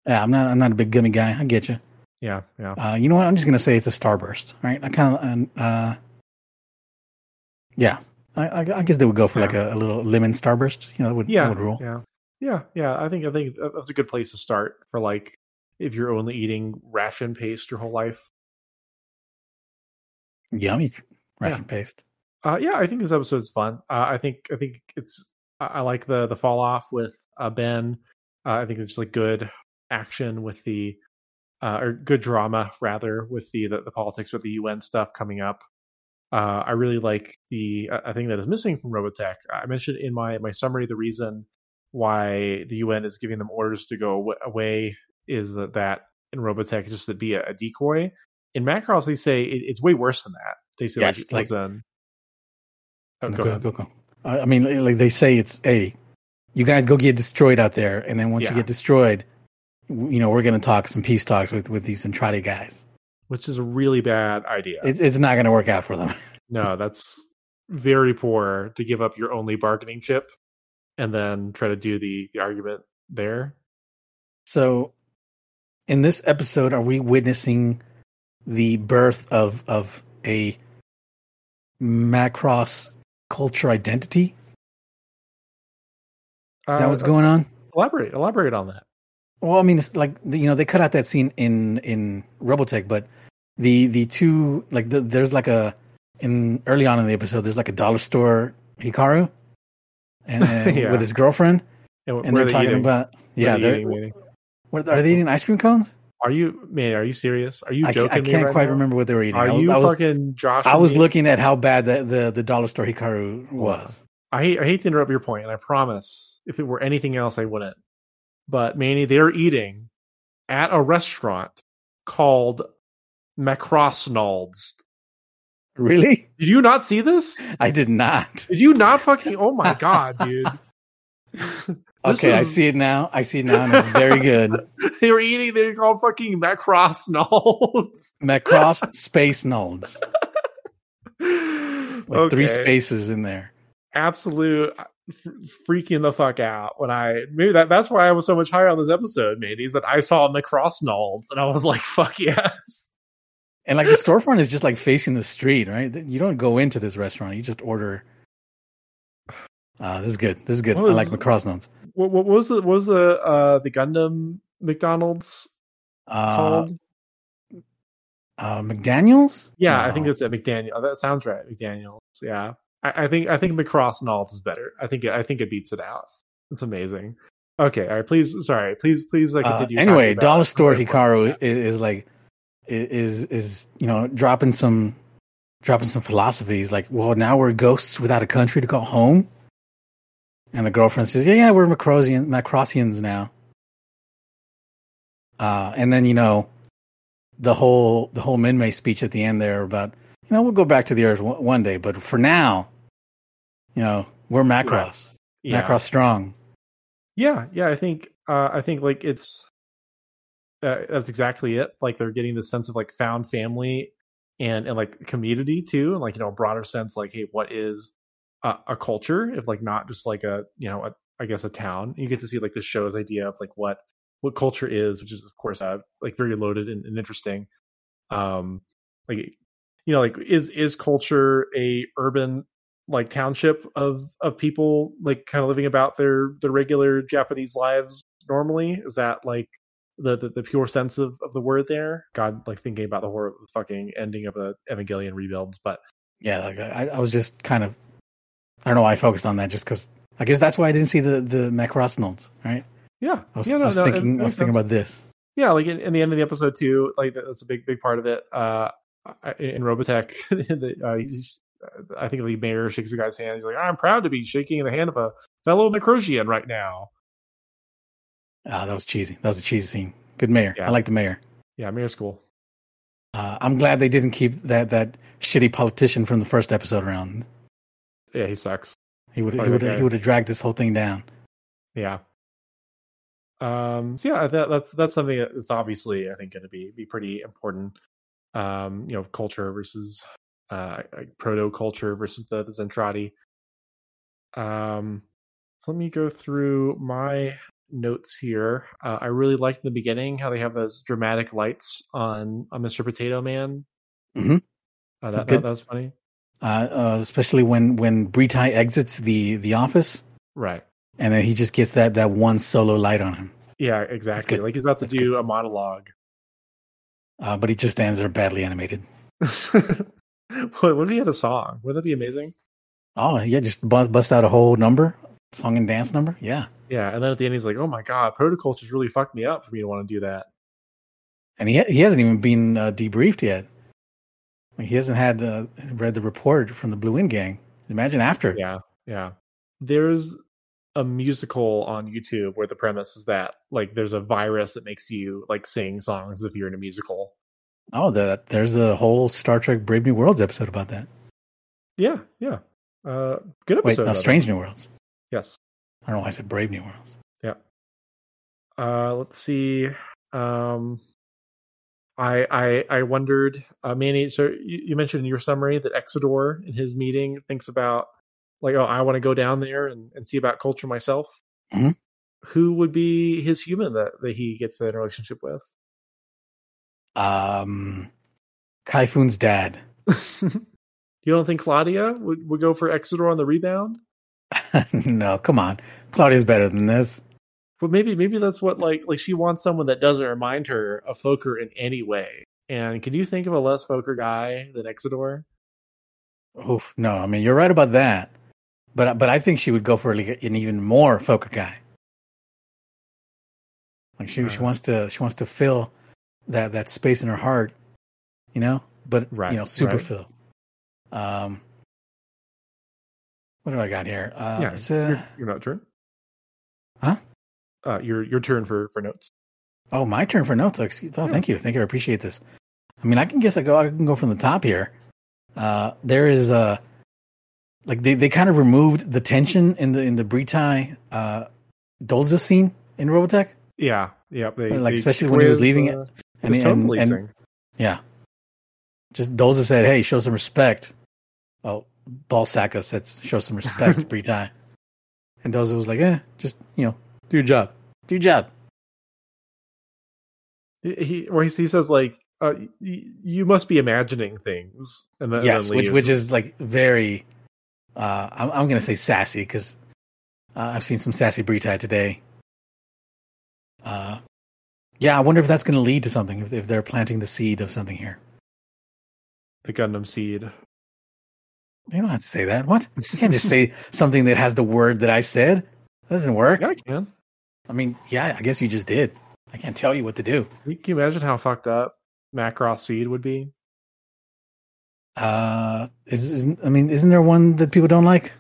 Yeah, I'm not. I'm not a big gummy guy. I get you. Yeah, yeah. Uh, you know what? I'm just gonna say it's a starburst, right? I kind of, uh, yeah. I, I, I guess they would go for like a, a little lemon starburst. You know, that would, yeah, that would rule. yeah, yeah, yeah. I think I think that's a good place to start for like if you're only eating ration paste your whole life. Yummy ration Yeah. paste. Uh, yeah, I think this episode's fun. Uh, I think I think it's I, I like the the fall off with uh, Ben. Uh, I think it's just like good action with the uh, or good drama rather with the, the the politics with the UN stuff coming up. Uh, I really like the I think that is missing from Robotech. I mentioned in my my summary the reason why the UN is giving them orders to go awa- away is that, that in Robotech just to be a, a decoy. in Macross they say it, it's way worse than that. They say Yes, like, like-. Oh, go go, ahead. go, go. I mean, like- they say, it's hey, you guys go get destroyed out there, and then once Yeah. you get destroyed, you know we're gonna talk some peace talks with with these Zentradi guys. Which is a really bad idea. It, it's not gonna work out for them. no, that's very poor to give up your only bargaining chip and then try to do the the argument there. So, in this episode, are we witnessing the birth of of a Macross culture identity? Is that Uh, what's going on? Elaborate, elaborate on that. Well, I mean, it's like you know they cut out that scene in in Robotech, but the the two like the, there's like a in early on in the episode there's like a dollar store Hikaru and uh, Yeah. with his girlfriend, And, and they're they talking eating? about yeah, are they they're eating, what, are they eating ice cream cones? Are you man? Are you serious? Are you I, joking? can't- I me can't right quite now? remember what they were eating. Are I was, you I was, fucking Josh? I was me? looking at how bad the, the, the dollar store Hikaru was. I hate, I hate to interrupt your point, and I promise if it were anything else, I wouldn't. But Manny, they're eating at a restaurant called Macrossnalds. Really? Did you not see this? I did not. Did you not fucking? Oh my god, dude! Okay, I see it now. I see it now, and it's very good. They were eating. They're called fucking Macrossnalds. Macross Space Nolds. Like three spaces in there. absolute uh, f- freaking the fuck out when I maybe that that's why I was so much higher on this episode, maybe is that I saw McCrossnalds and I was like, fuck yes. And like the storefront is just like facing the street, right? You don't go into this restaurant. You just order. Uh, this is good. This is good. I like Macross Nolds. What, what was the what was the uh the Gundam McDonald's Uh, called? uh, McDaniel's? yeah, I think it's at McDaniel. oh, That sounds right, McDaniel's. Yeah, I, I think I think McCrossnalds is better. I think it, I think it beats it out. It's amazing. Okay, all right. Please, sorry. Please, please, like Uh, continue. anyway, Dollar Store Hikaru is, is like is is you know dropping some dropping some philosophies like, well, now we're ghosts without a country to call home. And the girlfriend says, "Yeah, yeah, we're Macrossians, Macrossians now." Uh, and then you know, the whole the whole Minmay speech at the end there about you know we'll go back to the Earth one, one day, but for now, you know, we're Macross, Yeah. Macross strong. Yeah, yeah, I think uh, I think like it's uh, that's exactly it. Like they're getting this sense of like found family and and like community too, and like you know a broader sense like hey, what is a, a culture if like not just like a you know a, I guess a town. You get to see like the show's idea of like what what culture is, which is of course uh, like very loaded and, and interesting. Um, like you know like is is culture a urban like township of of people like kind of living about their their regular Japanese lives normally? Is that like the the, the pure sense of, of the word there? God, like thinking about the horror fucking ending of the Evangelion rebuilds, but Yeah, like I, I was just kind of, I don't know why I focused on that, just because I guess that's why I didn't see the the Macross notes, right? yeah, I was, yeah, no, I was no, thinking, I was thinking about this. yeah, like in, in the end of the episode too, like that's a big big part of it. Uh, in Robotech, the, uh, I think the mayor shakes the guy's hand. He's like, "I'm proud to be shaking the hand of a fellow Macrosian right now." Ah, that was cheesy. That was a cheesy scene. Good mayor. Yeah. I like the mayor. Yeah, mayor's cool. Uh, I'm glad they didn't keep that that shitty politician from the first episode around. Yeah, he sucks. He would he would he would have dragged this whole thing down. Yeah. Um. So yeah, that, that's that's something that's obviously I think going to be be pretty important. Um. You know, culture versus uh like proto culture versus the, the Zentradi. Um. So let me go through my notes here. Uh, I really liked in the beginning how they have those dramatic lights on on Mr. Potato Man. Mhm. Uh, that, that that was funny. Uh, uh, especially when when Britai exits the the office, Right. and then he just gets that that one solo light on him. Yeah. Exactly. Like he's about to That's do a monologue. Uh, but he just stands there badly animated. what, what if he had a song? Wouldn't that be amazing? Oh yeah, just bust, bust out a whole number, song and dance number. Yeah, Yeah, and then at the end he's like, "Oh my god, protoculture's really fucked me up for me to want to do that." and he he hasn't even been uh, debriefed yet. Like, he hasn't had uh, read the report from the Blue Wind Gang. Imagine after. Yeah, yeah. There's a musical on YouTube where the premise is that like there's a virus that makes you like sing songs if you're in a musical. Oh, that there's a whole Star Trek Brave New Worlds episode about that. Yeah, yeah. Uh, good Wait, episode. no, of it. Strange New Worlds. Yes. I don't know why I said Brave New Worlds. Yeah. Uh, let's see. Um, I I I wondered, uh, Manny. So you, you mentioned in your summary that Exedore in his meeting thinks about like, oh, I want to go down there and, and see about culture myself. Mhm. Who would be his human that that he gets in a relationship with? Um, Kaifun's dad. you don't think Claudia would, would go for Exedore on the rebound? no, come on. Claudia's better than this. But maybe maybe that's what like like she wants someone that doesn't remind her of Fokker in any way. And can you think of a less Fokker guy than Exedore? Oof, no, I mean you're right about that, but but I think she would go for like an even more Fokker guy. Like she she Uh. wants to she wants to fill that that space in her heart, you know, but Right, you know, super right. fill. Um, what do I got here? Uh, yeah, it's, your, your turn. Huh? Uh, your your turn for for notes. oh, my turn for notes. Oh, thank you, thank you. I appreciate this. I mean, I can guess I go. I can go from the top here. Uh, there is a like they, they kind of removed the tension in the in the Britai uh, Dolza scene in Robotech, Yeah, yeah. They, Like, they especially when he was quiz, leaving it, uh, and his and, and yeah, just Dolza said, "Hey, show some respect." Oh, Balsaka said, "Show some respect, Britai," and Dolza was like, "Eh, just you know, do your job, do your job." he, he or he, he says like, uh, "You must be imagining things." And then, and yes, then which which is like very. Uh, I'm I'm gonna say sassy because uh, I've seen some sassy Britai today. Uh, yeah, I wonder if that's gonna lead to something if if they're planting the seed of something here. the Gundam seed. You don't have to say that. What? You can't just say something that has the word that I said. That doesn't work. Yeah, I can. I mean, yeah, I guess you just did. I can't tell you what to do. Can you imagine how fucked up Macross seed would be? Uh, is, is I mean, isn't there one that people don't like?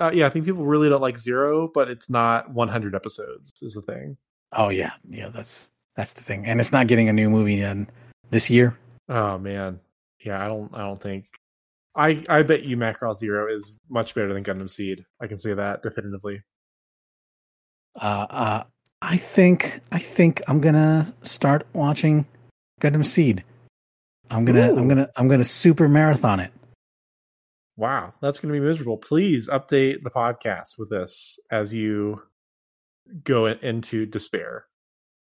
Uh, yeah, I think people really don't like Zero, but it's not 100 episodes. Is the thing. Oh yeah, yeah. That's that's the thing, and it's not getting a new movie in this year. Oh man, yeah. I don't. I don't think. I I bet you Macross Zero is much better than Gundam Seed. I can say that definitively. Uh, uh, I think I think I'm gonna start watching Gundam Seed. I'm gonna Ooh. I'm gonna I'm gonna super marathon it. Wow, that's going to be miserable. Please update the podcast with this as you go in- into despair.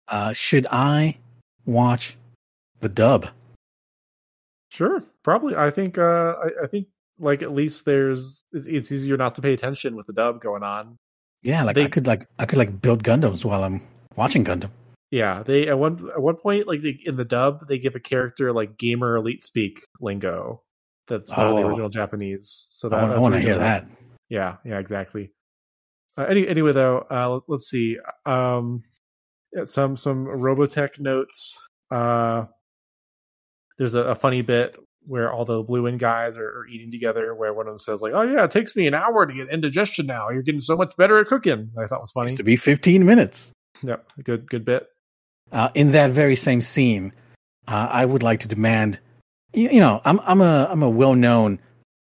Uh, should I watch the dub? Sure, probably. I think. Uh, I, I think like at least there's it's, it's easier not to pay attention with the dub going on. Yeah, like I could like I could like build Gundams while I'm watching Gundam. Yeah, they at one at one point like they, in the dub they give a character like gamer elite speak lingo that's not in the Oh. original Japanese. So that I want, I that's want to hear good. that. Yeah, yeah, exactly. Uh, any, anyway, though, uh, let- let's see. Um, some some Robotech notes. Uh, there's a, a funny bit where all the Blue Wind guys are, are eating together, where one of them says like, "Oh yeah, it takes me an hour to get indigestion now. You're getting so much better at cooking." I thought was funny. Used to be 15 minutes. Yeah, good good bit. Uh, in that very same scene, uh, I would like to demand. You, you know, I'm I'm a I'm a well known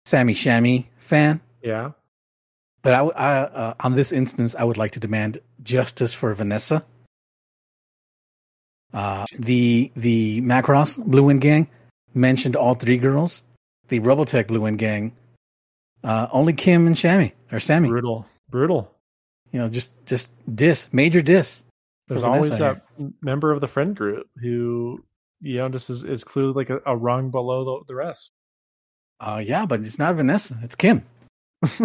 Sammy Shammy fan, Yeah, but I, w- I, uh, on this instance, I would like to demand justice for Vanessa. Uh, the the Macross Blue Wind Gang mentioned all three girls. The Robotech Blue Wind Gang, uh, only Kim and Shammy or Sammy. brutal, brutal. You know, just just diss, major diss. There's always that member of the friend group who you know just is, is clearly like a, a rung below the, the rest. Uh, yeah, but it's not Vanessa. It's Kim.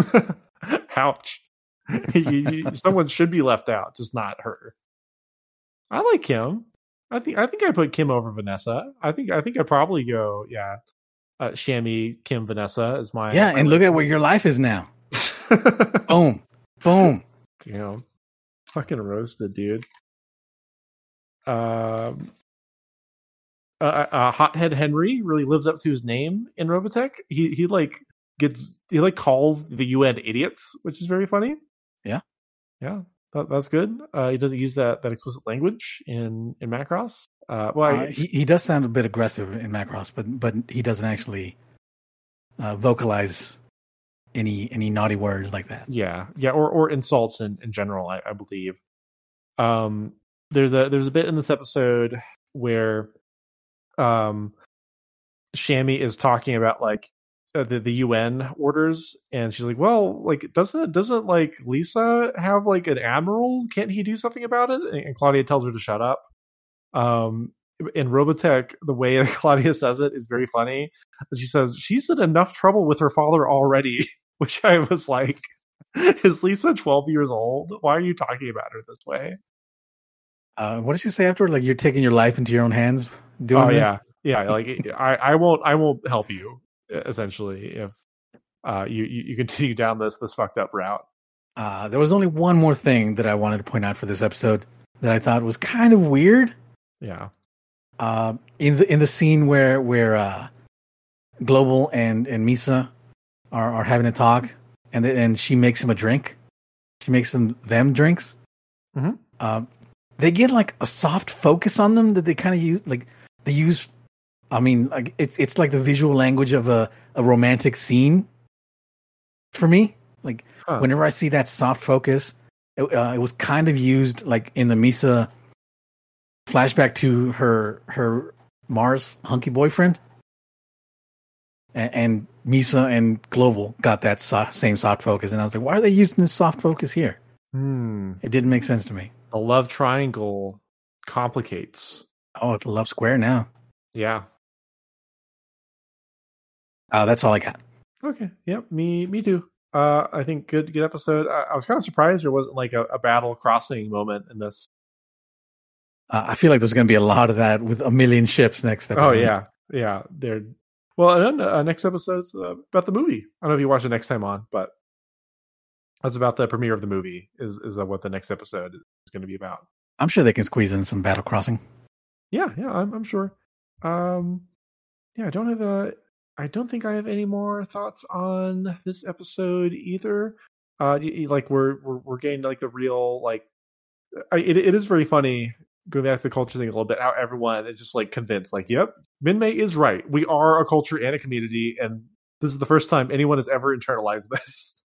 Ouch. you, you, someone should be left out, just not her. I like Kim. I think I think I put Kim over Vanessa. I think I think I'd probably go, yeah. Uh Shammy, Kim, Vanessa is my Yeah, my and look at where your life is now. Boom, boom. Damn. Fucking roasted, dude. Um uh, uh, Hothead Henry really lives up to his name in Robotech. He he like gets he like calls the UN idiots, which is very funny. Yeah. yeah. That, that's good. Uh, he doesn't use that that explicit language in in Macross. Uh, well, Uh, I, he he does sound a bit aggressive in Macross, but but he doesn't actually uh, vocalize any any naughty words like that. yeah, yeah, or or insults in in general. I, I believe. Um, there's a there's a bit in this episode where, um, Shammy is talking about like uh, the the UN orders, and she's like, "Well, like doesn't doesn't like Lisa have like an admiral? Can't he do something about it?" And, and Claudia tells her to shut up. Um, in Robotech, the way that Claudia says it is very funny. She says she's in enough trouble with her father already, which I was like, "Is Lisa twelve years old? Why are you talking about her this way?" Uh, what did she say afterward? Like you're taking your life into your own hands, doing oh this? yeah, yeah. Like I, I won't, I won't help you. Essentially, if uh, you, you you continue down this this fucked up route. Uh, there was only one more thing that I wanted to point out for this episode that I thought was kind of weird. Yeah. Uh, in the in the scene where where uh, Global and and Misa are are having a talk, and th- and she makes him a drink. She makes them them drinks. Mhm. Uh, they get like a soft focus on them that they kind of use like they use. I mean, like it's it's like the visual language of a a romantic scene. For me, like Huh. whenever I see that soft focus, it, uh, it was kind of used like in the Misa flashback to her her Mars hunky boyfriend, and, and Misa and Global got that so- same soft focus, and I was like, why are they using this soft focus here? Hmm. It didn't make sense to me. The love triangle complicates. Oh, it's a love square now. Yeah. Uh, that's all I got. Okay. Yep. Me. Me too. Uh, I think good. Good episode. I, I was kind of surprised there wasn't like a, a battle crossing moment in this. Uh, I feel like there's going to be a lot of that with a million ships next episode. Oh yeah, yeah. They're well. And then uh, next episode's uh, about the movie. I don't know if you watch it next time on, but that's about the premiere of the movie. Is is uh, what the next episode is going to be about? I'm sure they can squeeze in some battle crossing. Yeah, yeah. I'm, I'm sure. Um, yeah. I don't have a. I don't think I have any more thoughts on this episode either. Uh, like we're we're we're getting like the real like. I, it it is very funny going back to the culture thing a little bit. How everyone is just like convinced, like, yep, Minmay is right. We are a culture and a community, and this is the first time anyone has ever internalized this.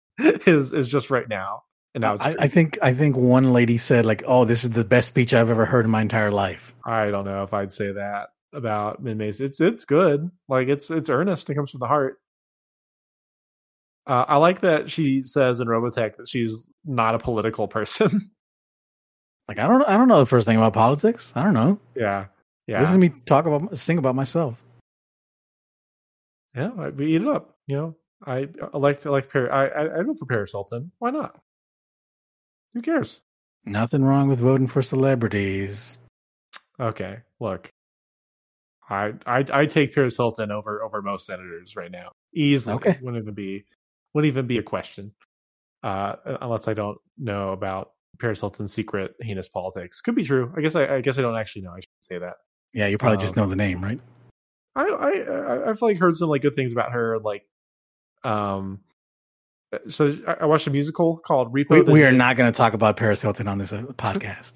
is is just right now, and now I. I think I think one lady said like, "Oh, this is the best speech I've ever heard in my entire life." I don't know if I'd say that about Minmay's. It's it's good. Like it's it's earnest. It comes from the heart. Uh, I like that she says in Robotech that she's not a political person. Like, I don't I don't know the first thing about politics. I don't know. yeah, yeah, Listen to me talk about sing about myself. yeah. I- We eat it up. You know, I, I like I like Paris. I, I I vote for Paris Hilton. Why not? Who cares? Nothing wrong with voting for celebrities. Okay, look, I I I take Paris Hilton over over most senators right now easily. Okay. wouldn't even be wouldn't even be a question, uh, unless I don't know about Paris Hilton's secret heinous politics. Could be true. I guess I, I guess I don't actually know. I should say that. Yeah, you probably just Um, know the name, right? I I I- I've like heard some like good things about her. Like, um, so I I watched a musical called Repo. We, we are not going to talk about Paris Hilton on this uh, podcast.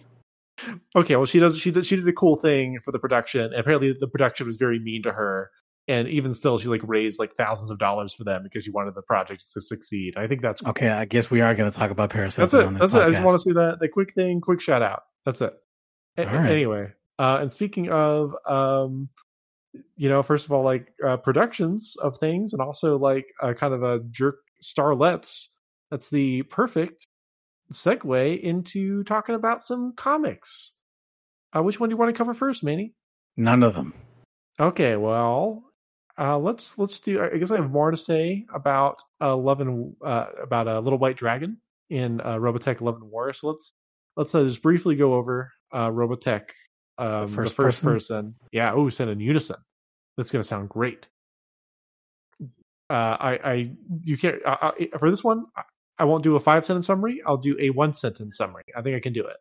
Okay well she does she did she did a cool thing for the production. And apparently the production was very mean to her. And even still she like raised like thousands of dollars for them because she wanted the project to succeed. I think that's cool. Okay, I guess we are going to talk about Paris that's it. on this that's it. I just want to see that the quick thing quick shout out. That's it. A- right. anyway uh and speaking of um you know first of all like uh productions of things and also like uh, kind of a jerk starlets. That's the perfect segue into talking about some comics uh, which one do you want to cover first manny None of them. Okay, well, uh, let's let's do. I guess I have more to say about uh, Love and uh, about a uh, little white dragon in uh, Robotech Love and War. So let's let's uh, just briefly go over uh, Robotech, um, the first first, person? person. Yeah. Oh, said in unison. That's gonna sound great. Uh, I I you can't uh, uh, for this one. I- won't do a five sentence summary. I'll do a one sentence summary. I think I can do it.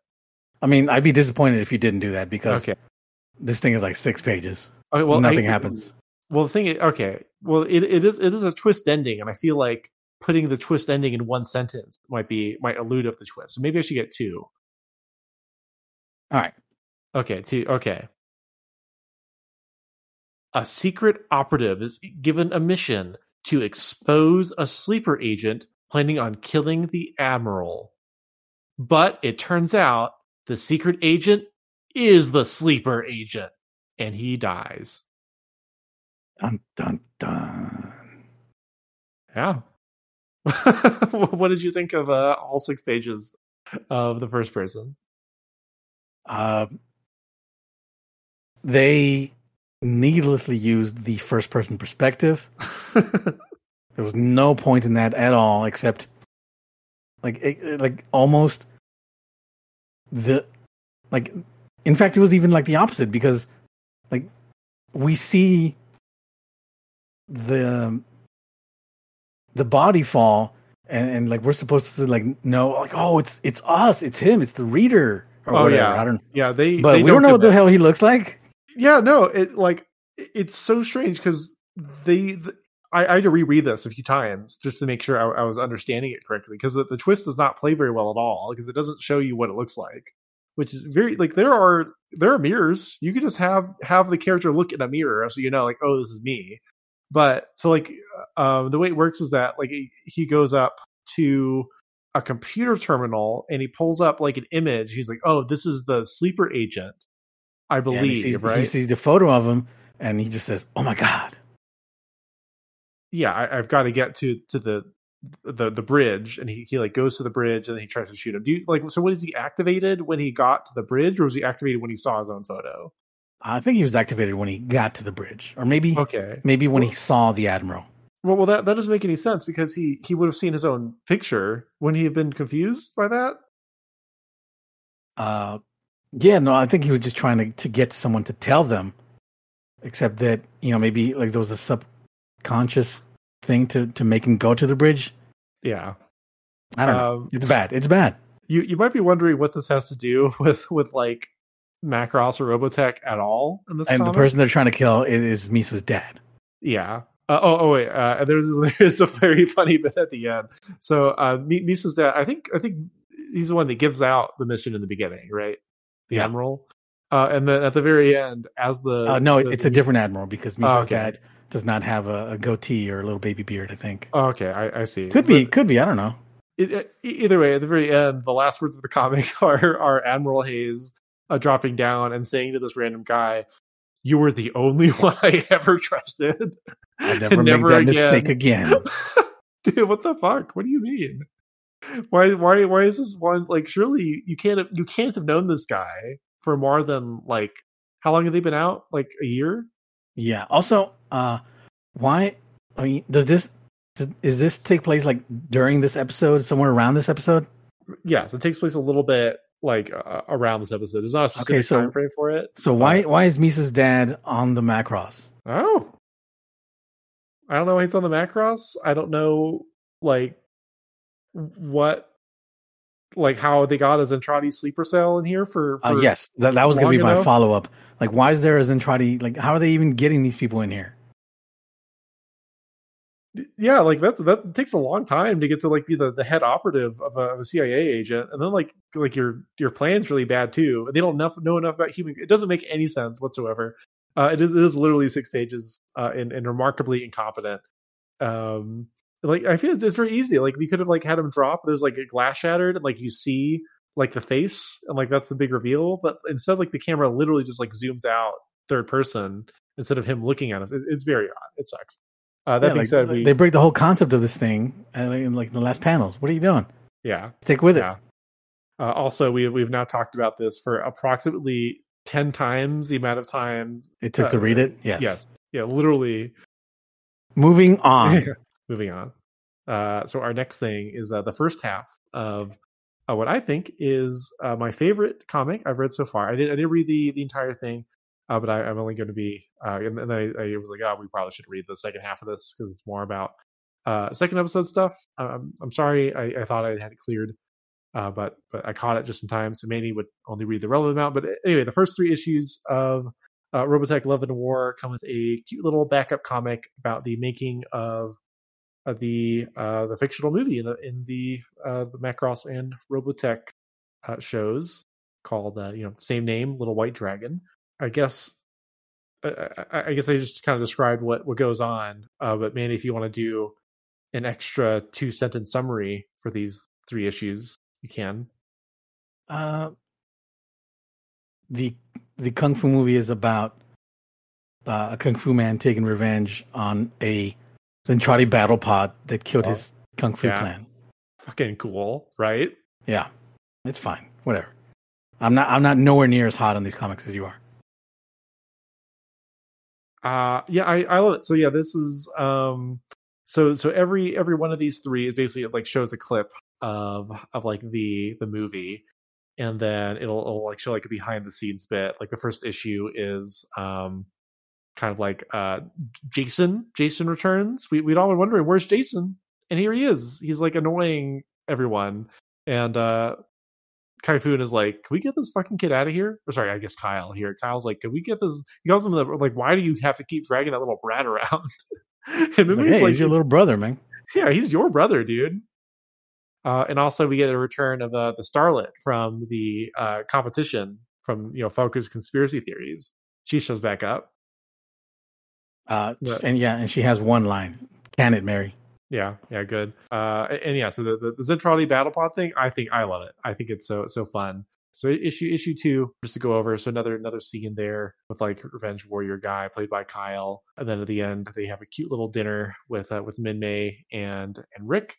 I mean, I'd be disappointed if you didn't do that because Okay. this thing is like six pages. Okay. Well, Nothing I- happens. Well, the thing, is, okay, well, it it is it is a twist ending, and I feel like putting the twist ending in one sentence might be might elude of the twist. So maybe I should get two. All right. Okay, two. Okay. A secret operative is given a mission to expose a sleeper agent planning on killing the admiral. But it turns out the secret agent is the sleeper agent, and he dies. Dun dun dun. Yeah. what did you think of uh, all six pages of the first person? Uh, they needlessly used the first person perspective. There was no point in that at all, except like it, like almost the like. In fact, it was even like the opposite because like we see the the body fall and, and like we're supposed to like know like oh it's it's us it's him it's the reader or Oh, whatever yeah. I don't yeah, they. but they we don't know what the hell he looks like Yeah, no, it like it's so strange because they. I, I had to reread this a few times just to make sure I, I was understanding it correctly because the, the twist does not play very well at all because it doesn't show you what it looks like, which is very like there are there are mirrors. You can just have have the character look in a mirror so you know like oh this is me, but so like um the way it works is that like he- he goes up to a computer terminal and he pulls up like an image. He's like oh this is the sleeper agent I And he believe sees, right? he sees the photo of him and he just says oh my god yeah, I, I've got to get to to the the the bridge, and he he like goes to the bridge, and then he tries to shoot him. Do you like so? What is he activated when he got to the bridge, or was he activated when he saw his own photo? I think he was activated when he got to the bridge, or maybe Okay, maybe when he saw the admiral. well, well, that that doesn't make any sense because he he would have seen his own picture. Wouldn't he have been confused by that? Uh, yeah, no, I think he was just trying to to get someone to tell them. Except that you know maybe like there was a subconscious thing to to make him go to the bridge. Yeah, I don't know. Um, It's bad. It's bad. you you might be wondering what this has to do with with like Macross or Robotech at all in this And the comic. person they're trying to kill is, is Misa's dad. Yeah. Uh, oh, oh wait. Uh, there's there's a very funny bit at the end. So uh, Mi- Misa's dad. I think I think he's the one that gives out the mission in the beginning, right? The Yeah. admiral. Uh, and then at the very end, as the Uh, no, the- it's a different admiral because Misa's Oh, okay. dad does not have a, a goatee or a little baby beard. I think Oh, okay, I, I see. could be, But could be. I don't know. it, it- either way, at the very end, the last words of the comic are are Admiral Hayes uh, dropping down and saying to this random guy, "You were the only one I ever trusted. I never make never that again." mistake again. dude what the fuck what do you mean why why why is this one like surely you, you can't have, you can't have known this guy for more than like how long have they been out like a year Yeah. Also, uh, why? I mean, does this is this take place like during this episode, somewhere around this episode? Yeah, so it takes place a little bit like uh, around this episode there's not a specific Okay, so- time frame for it So why why is Misa's dad on the Macross? oh i don't know why he's on the macross i don't know like what like how they got his Zentradi sleeper cell in here for, for Uh, yes, that, that was going to be my follow up. Like, why is there a Zentradi? Like, how are they even getting these people in here? yeah like that that takes a long time to get to like be the, the head operative of a, of a cia agent and then like like your your plan's really bad too they don't enough know enough about human it doesn't make any sense whatsoever uh it is, it is literally six pages uh and, and remarkably incompetent um like i feel it's, very easy like we could have like had him drop there's like a glass shattered and like you see like the face and like that's the big reveal but instead like the camera literally just like zooms out third person instead of him looking at us it, it's very odd it sucks uh, that Yeah, being like, said, we, they break the whole concept of this thing uh, like, in like the last panels. What are you doing? yeah, Stick with it. Uh, also, we we've now talked about this for approximately ten times the amount of time. It took to read it. Yes. Yes, yeah, literally. Moving on. Moving on. Uh, so our next thing is uh, the first half of uh, what I think is uh, my favorite comic I've read so far. I didn't I didn't read the the entire thing, uh, but I, I'm only going to be. Uh, and, and then I, I was like, oh, we probably should read the second half of this because it's more about second episode stuff. Um, I'm sorry, I, I thought I had it cleared, but but I caught it just in time, so Manny would only read the relevant amount. But anyway, the first three issues of Robotech Love and War come with a cute little backup comic about the making of the uh, the fictional movie in the in the uh, the Macross and Robotech uh, shows called uh, you know same name, Little White Dragon. I guess I, I I guess I just kind of described what what goes on. Uh, but Manny, if you want to do an extra two sentence summary for these three issues, you can. Uh, the the kung fu movie is about uh, a kung fu man taking revenge on a Zentradi battle pod that killed Oh. his kung fu Yeah. clan. Fucking cool, right? Yeah, it's fine. Whatever. I'm not. I'm not nowhere near as hot on these comics as you are. Uh yeah, I, I love it. So yeah, this is um so so every every one of these three is basically it like shows a clip of of like the the movie and then it'll, it'll like show like a behind the scenes bit. Like the first issue is um kind of like uh Jason Jason returns. We we'd all been wondering where's Jason? And here he is. He's like annoying everyone. And uh Kaifun is like, "Can we get this fucking kid out of here?" Or sorry, I guess Kyle here. Kyle's like, "Can we get this?" He calls him the, like, "Why do you have to keep dragging that little brat around?" and He's like, hey, he's your little brother, man. yeah, he's your brother, dude. Uh, and also, we get a return of uh, the Starlet from the uh, competition from you know Falco's conspiracy theories. She shows back up. Uh, Yeah. and yeah, and she has one line. Can it, Mary? Yeah, yeah, good. Uh, and, yeah, so the, the, the Zentradi battle pod thing, I think I love it. I think it's so so fun. So issue issue two, just to go over, so another another scene there with like Revenge Warrior guy played by Kyle, and then at the end they have a cute little dinner with uh, with Minmay and and Rick.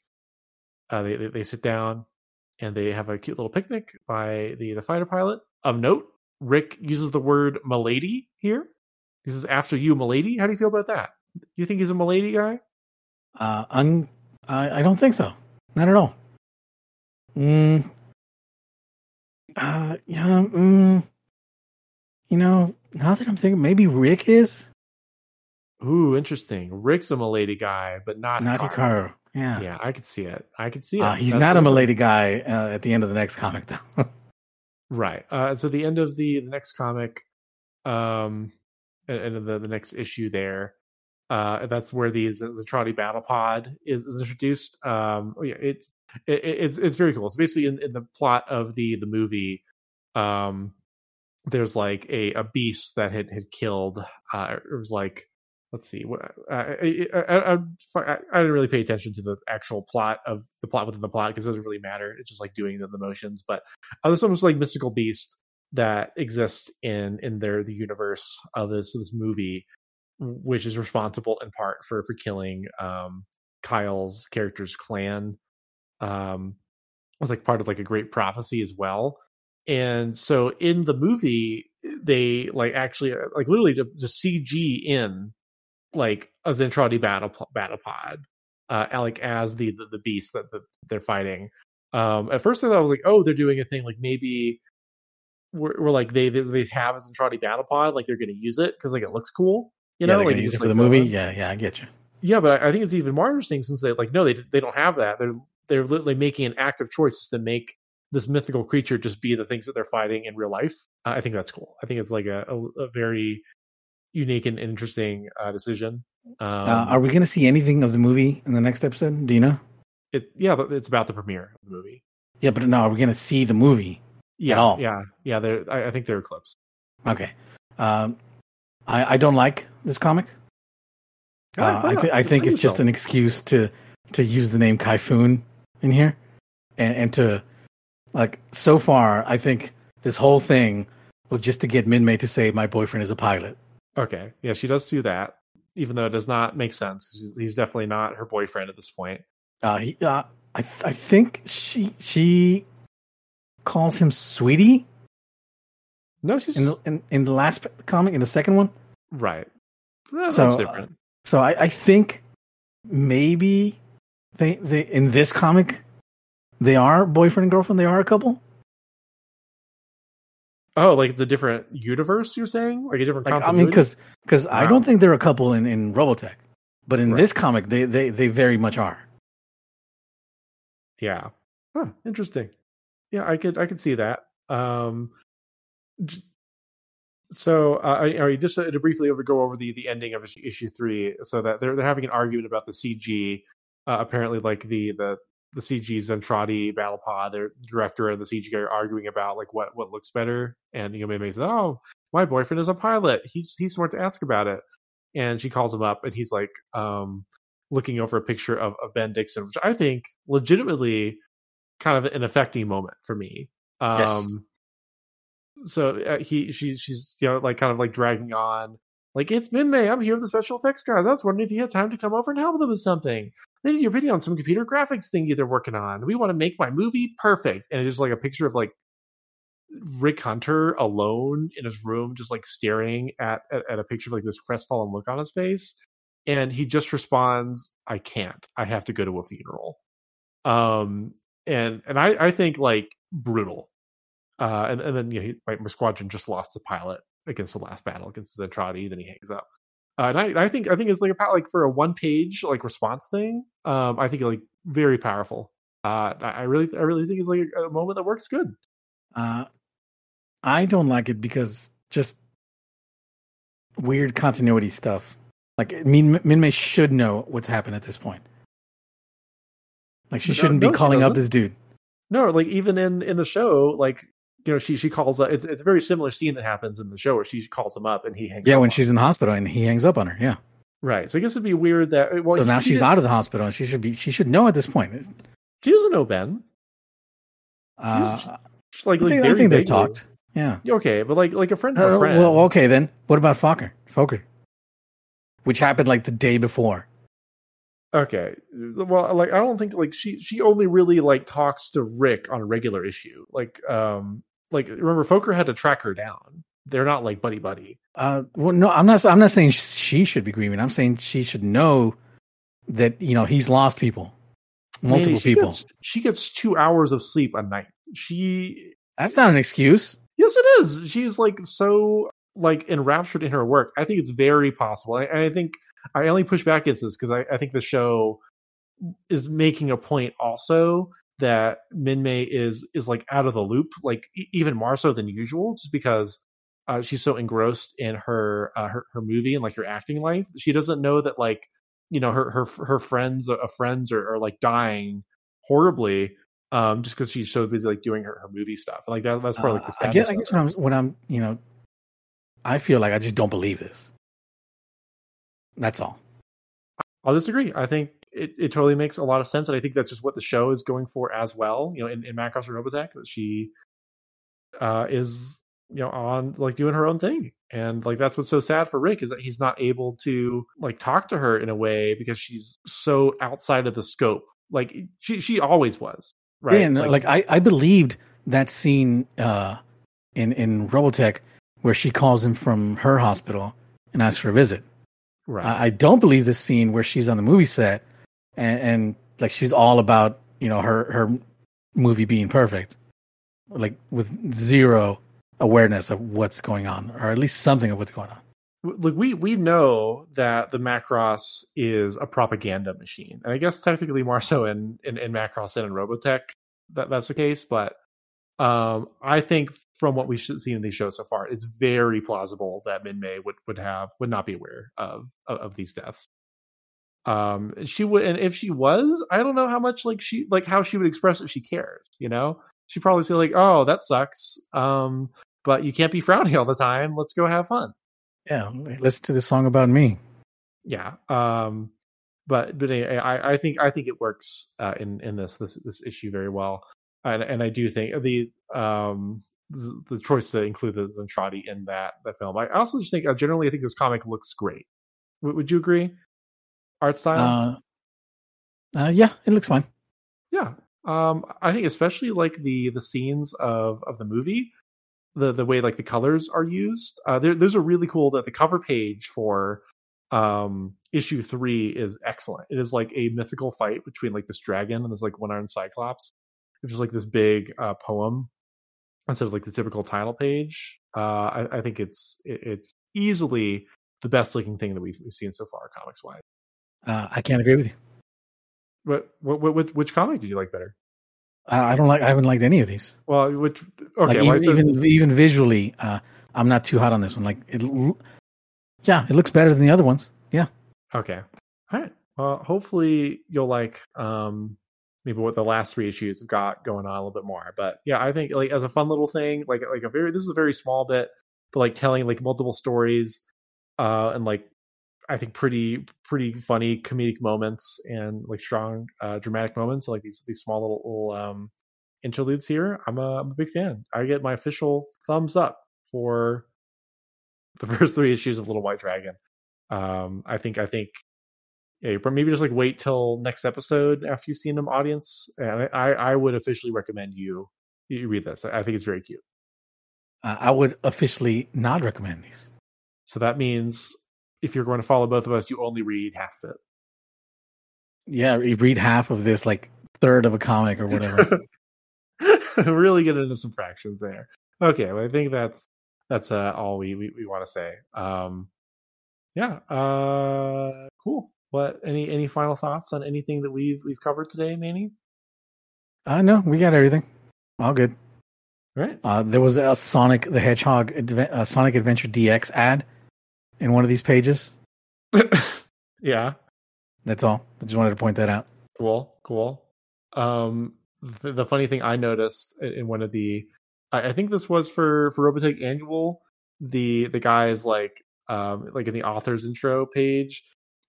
Uh, they, they they sit down and they have a cute little picnic by the the fighter pilot. Of note, Rick uses the word "milady" here. He says, "After you, milady." How do you feel about that? You think he's a milady guy? Uh, un, I, I don't think so. Not at all. Mm, uh, yeah, mm, you know, now that I'm thinking, maybe Rick is Ooh, interesting. Rick's a milady guy, but not not Hikaru. Hikaru. Yeah, Yeah, I could see it. I could see it. Uh, he's That's not a Milady guy uh, at the end of the next comic, though. Right. Uh, so the end of the, the next comic, um, and, the, the next issue there, uh, that's where the Zentradi Battle Pod is, is introduced. Um, oh, it's it, it's it's very cool. So basically, in, in the plot of the the movie, um, there's like a, a beast that had had killed. Uh, it was like let's see, I, I, I, I, I didn't really pay attention to the actual plot of the plot within the plot because it doesn't really matter. It's just like doing the, the motions. But uh, there's almost like mystical beast that exists in in their the universe of this this movie, which is responsible in part for for killing um, Kyle's character's clan. Um, was like part of like a great prophecy as well. And so in the movie, they like actually uh, like literally to, to CG in like a Zentradi battle battle pod, uh, like as the the, the beast that, they're fighting. Um, at first, I thought I was like, oh, they're doing a thing like maybe we're, we're like they they they have a Zentradi battle pod, like they're going to use it because like it looks cool, you yeah, know, they're like gonna use it for like, the movie. Yeah, yeah, I get you. Yeah, but I I think it's even more interesting since they like no, they they don't have that. They're they're literally making an active choice to make this mythical creature just be the things that they're fighting in real life. Uh, I think that's cool. I think it's like a, a, a very unique and interesting uh, decision. Um, uh, are we going to see anything of the movie in the next episode? Do you know? it, yeah, it's about the premiere of the movie. Yeah, but no, are we going to see the movie? Yeah, yeah, yeah. They're, I, I think they're clips. Okay. Um, I, I don't like this comic. Uh, I, th- I think it's just an excuse to to use the name Kaifun in here, and, and to like so far, I think this whole thing was just to get Minmay to say my boyfriend is a pilot. okay. Yeah, she does do that, even though it does not make sense. He's, he's definitely not her boyfriend at this point. Uh, he, uh, I I think she she calls him sweetie No, she's in the in, in the last comic in the second one. right. No, So, that's uh. So I, I think maybe they they in this comic they are boyfriend and girlfriend. They are a couple. Oh, like it's a different universe. You're saying, like a different. Like I mean, continuity? because I don't think they're a couple in in Robotech, but in Right. this comic they they they very much are. yeah, huh, interesting. Yeah, I could I could see that. Um, so uh, just to briefly over go over the the ending of issue, three, so that they're they're having an argument about the CG uh, apparently like the the the CG Zentradi battle pod, their director and the CG guy are arguing about like what what looks better, and you know May May says, "Oh, my boyfriend is a pilot. He's he's smart to ask about it." And she calls him up, and he's like, um, looking over a picture of, of Ben Dixon, which I think legitimately kind of an affecting moment for me. Um, Yes. So uh, he she she's you know like kind of like dragging on. Like it's Minmay, I'm here with the special effects guys. I was wondering if you had time to come over and help them with something. They need your opinion on some computer graphics thingy they're working on. We want to make my movie perfect. And it's just like a picture of like Rick Hunter alone in his room, just like staring at, at, at a picture of like this crestfallen look on his face. And he just responds, I can't. I have to go to a funeral. Um and and I, I think like brutal. Uh and, and then you know, right, my squadron just lost the pilot against the last battle against the Zentradi, then he hangs up. Uh, and I, I think I think it's like a like for a one page like response thing. Um, I think like very powerful. Uh, I I really I really think it's like a, a moment that works good. Uh, I don't like it because just weird continuity stuff. Like Min Minmay should know what's happened at this point. Like she No- shouldn't no, be calling up this dude. No, like even in in the show, like you know, she she calls. Uh, it's it's a very similar scene that happens in the show where she calls him up and he hangs. Yeah, up when she's him. in the hospital and he hangs up on her. Yeah. right. So I guess it'd be weird that. Well, so now she's out of the hospital and she should be. She should know at this point. She doesn't know Ben. Uh, She's like, I like think, I think they've talked. Yeah. Okay, but like like a friend Uh, a friend. well, okay then. What about Fokker? Fokker, which happened like the day before. Okay. Well, like I don't think like she she only really like talks to Rick on a regular issue. Like um like remember Fokker had to track her down. They're not like buddy buddy. Uh, well, no, I'm not. I'm not saying she should be grieving. I'm saying she should know that you know he's lost people, multiple she people. Gets, she gets 2 hours of sleep a night. She That's not an excuse. Yes it is. She's like so like enraptured in her work. I think it's very possible. And I think I only push back against this because I, I think the show is making a point also that Minmay is is like out of the loop, like even more so than usual, just because uh, she's so engrossed in her, uh, her her movie and like her acting life. She doesn't know that like you know her her her friends uh, friends are, are like dying horribly um just because she's so busy like doing her, her movie stuff. Like that that's part of like the Uh, I guess. I guess when I'm when I'm you know, I feel like I just don't believe this. That's all. I'll disagree. I think it, it totally makes a lot of sense, and I think that's just what the show is going for as well. You know, in, in Macross Robotech, that she uh, is you know on like doing her own thing, and like that's what's so sad for Rick is that he's not able to like talk to her in a way because she's so outside of the scope. Like she she always was, right? Yeah, and like, I I believed that scene uh in in Robotech where she calls him from her hospital and asks for a visit. Right. I, I don't believe this scene where she's on the movie set and, and like she's all about you know her her movie being perfect, like with zero awareness of what's going on, or at least something of what's going on. look we we know that the macross is a propaganda machine and i guess technically more so in in, in macross than in robotech that that's the case but um i think from what we've seen in these shows so far it's very plausible that minmay would would have would not be aware of of, of these deaths. Um she would and if she was i don't know how much like she like how she would express that she cares you know? She'd probably say like oh that sucks um but you can't be frowny all the time. Let's go have fun. Yeah, listen to this song about me. yeah um but but anyway, i i think i think it works uh in in this this this issue very well. And and i do think the um the, choice to include the Zentradi in that that film. I also just think uh, generally i think this comic looks great. W- would you agree? Art style? Uh, uh, yeah, it looks fine. yeah. Um i think especially like the the scenes of of the movie the the way like the colors are used uh those are really cool that the cover page for um issue three is excellent. It is like a mythical fight between like this dragon and this like one-armed cyclops. It's just like this big uh poem instead of like the typical title page uh i, I think it's it, it's easily the best looking thing that we've, we've seen so far comics wise Uh, I can't agree with you. but what, what, which, comic did you like better I, I don't like. I haven't liked any of these. well which okay like even, even even visually, uh, I'm not too hot on this one. Like it, l- yeah, it looks better than the other ones. Yeah, Okay. All right. Well, hopefully you'll like um maybe what the last three issues got going on a little bit more. But yeah, I think like as a fun little thing, like like a very this is a very small bit, but like telling like multiple stories, uh, and like I think pretty pretty funny comedic moments and like strong uh dramatic moments, like these these small little, little um interludes here. I'm a, I'm a big fan. I get my official thumbs up for the first three issues of Little White Dragon. Um, I think I think yeah, but maybe just like wait till next episode after you've seen them, audience. And I, I would officially recommend you you read this. I think it's very cute. Uh, I would officially not recommend these. So that means if you're going to follow both of us, you only read half of it. Yeah, you read half of this like third of a comic or whatever. really get into some fractions there. Okay, well, I think that's that's uh, all we we, we want to say. Um, yeah, uh, cool. What any any final thoughts on anything that we've we've covered today, Manny? uh, no, we got everything. All good. Right. Uh, there was a Sonic the Hedgehog uh, Sonic Adventure DX ad in one of these pages. yeah. That's all. I just wanted to point that out. Cool. Cool. Um, the, the funny thing I noticed in in one of the, I, I think this was for for Robotech Annual. The the guy is like um like in the author's intro page.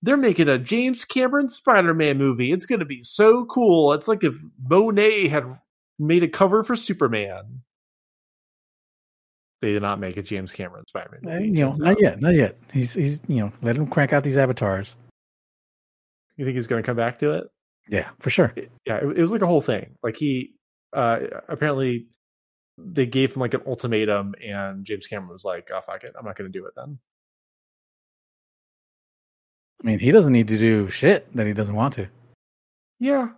They're making a James Cameron Spider-Man movie. It's going to be so cool. It's like if Monet had made a cover for Superman. They did not make a James Cameron Spider-Man Uh, you know, not out. yet, not yet. He's he's you know, let him crank out these avatars. You think he's going to come back to it? Yeah, for sure. yeah, it, it was like a whole thing. Like he uh apparently they gave him like an ultimatum, and James Cameron was like, "Oh fuck it, I'm not going to do it then." I mean, he doesn't need to do shit that he doesn't want to. Yeah,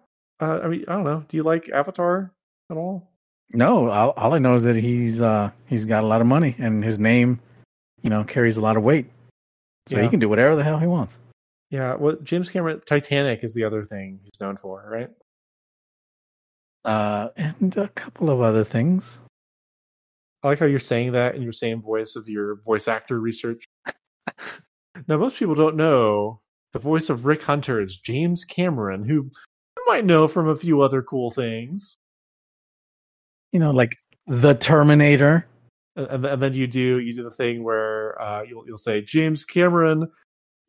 uh, I mean, I don't know. Do you like Avatar at all? No, all, all I know is that he's uh he's got a lot of money and his name, you know, carries a lot of weight. So Yeah. he can do whatever the hell he wants. Yeah, well, James Cameron, Titanic is the other thing he's known for, right? Uh and a couple of other things. I like how you're saying that in your same voice of your voice actor research. now, most people don't know the voice of Rick Hunter is James Cameron, who you might know from a few other cool things. You know, like the Terminator. and, and then you do you do the thing where uh, you'll you'll say James Cameron.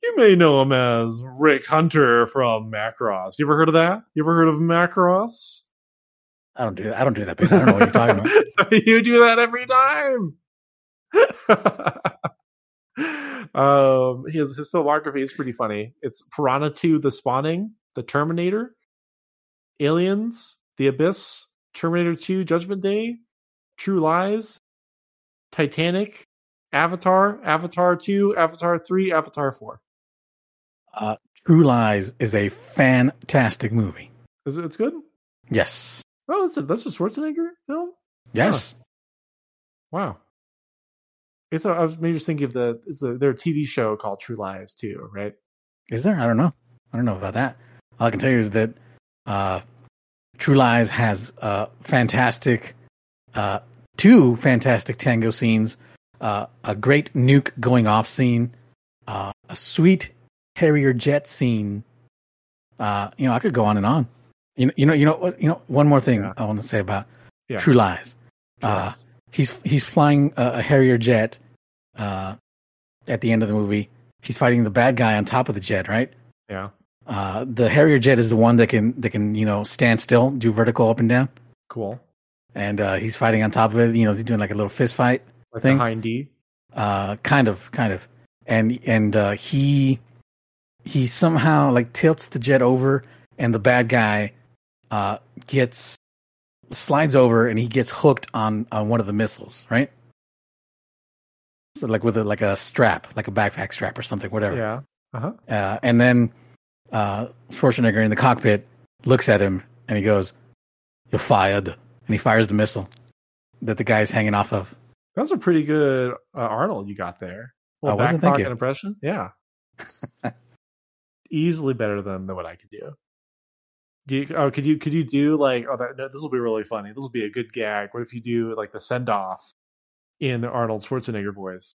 You may know him as Rick Hunter from Macross. You ever heard of that? You ever heard of Macross? I don't do that. I don't do that bit. I don't know what you're talking about. you do that every time. um, his his filmography is pretty funny. It's Piranha 2: The Spawning, The Terminator, Aliens, The Abyss, Terminator 2: Judgment Day, True Lies, Titanic, Avatar, Avatar 2, Avatar 3, Avatar 4. Uh True Lies is a fantastic movie. Is it? It's good. Yes. Oh, that's a that's a Schwarzenegger film. Yes. Wow. Guess I I was maybe just thinking of the is the their TV show called True Lies too, right? Is there? I don't know. I don't know about that. All I can tell you is that uh, True Lies has uh, fantastic, uh, two fantastic tango scenes, uh, a great nuke going off scene, uh, a sweet Harrier jet scene. Uh, you know, I could go on and on. You know, you know, you know? You know, one more thing Yeah. I want to say about Yeah. True Lies. True Uh, Lies. He's he's flying a, a Harrier jet uh, at the end of the movie. He's fighting the bad guy on top of the jet, right? Yeah. Uh, the Harrier jet is the one that can that can you know stand still, do vertical up and down, Cool. and uh, he's fighting on top of it. You know, he's doing like a little fist fight, Like Thing. the Hindy. uh, kind of, kind of, and and uh, he he somehow like tilts the jet over, and the bad guy uh, gets slides over, and he gets hooked on on one of the missiles, right? So like with a, like a strap, like a backpack strap or something, whatever. Yeah. Uh-huh. Uh, and then uh, Schwarzenegger in the cockpit looks at him and he goes, "You're fired," and he fires the missile that the guy is hanging off of. That's a pretty good uh, Arnold you got there. It? back pocket impression. Yeah. Easily better than, than what I could do. Do you, oh, could you could you do like oh that no, this will be really funny. This will be a good gag. What if you do like the send off in the Arnold Schwarzenegger voice?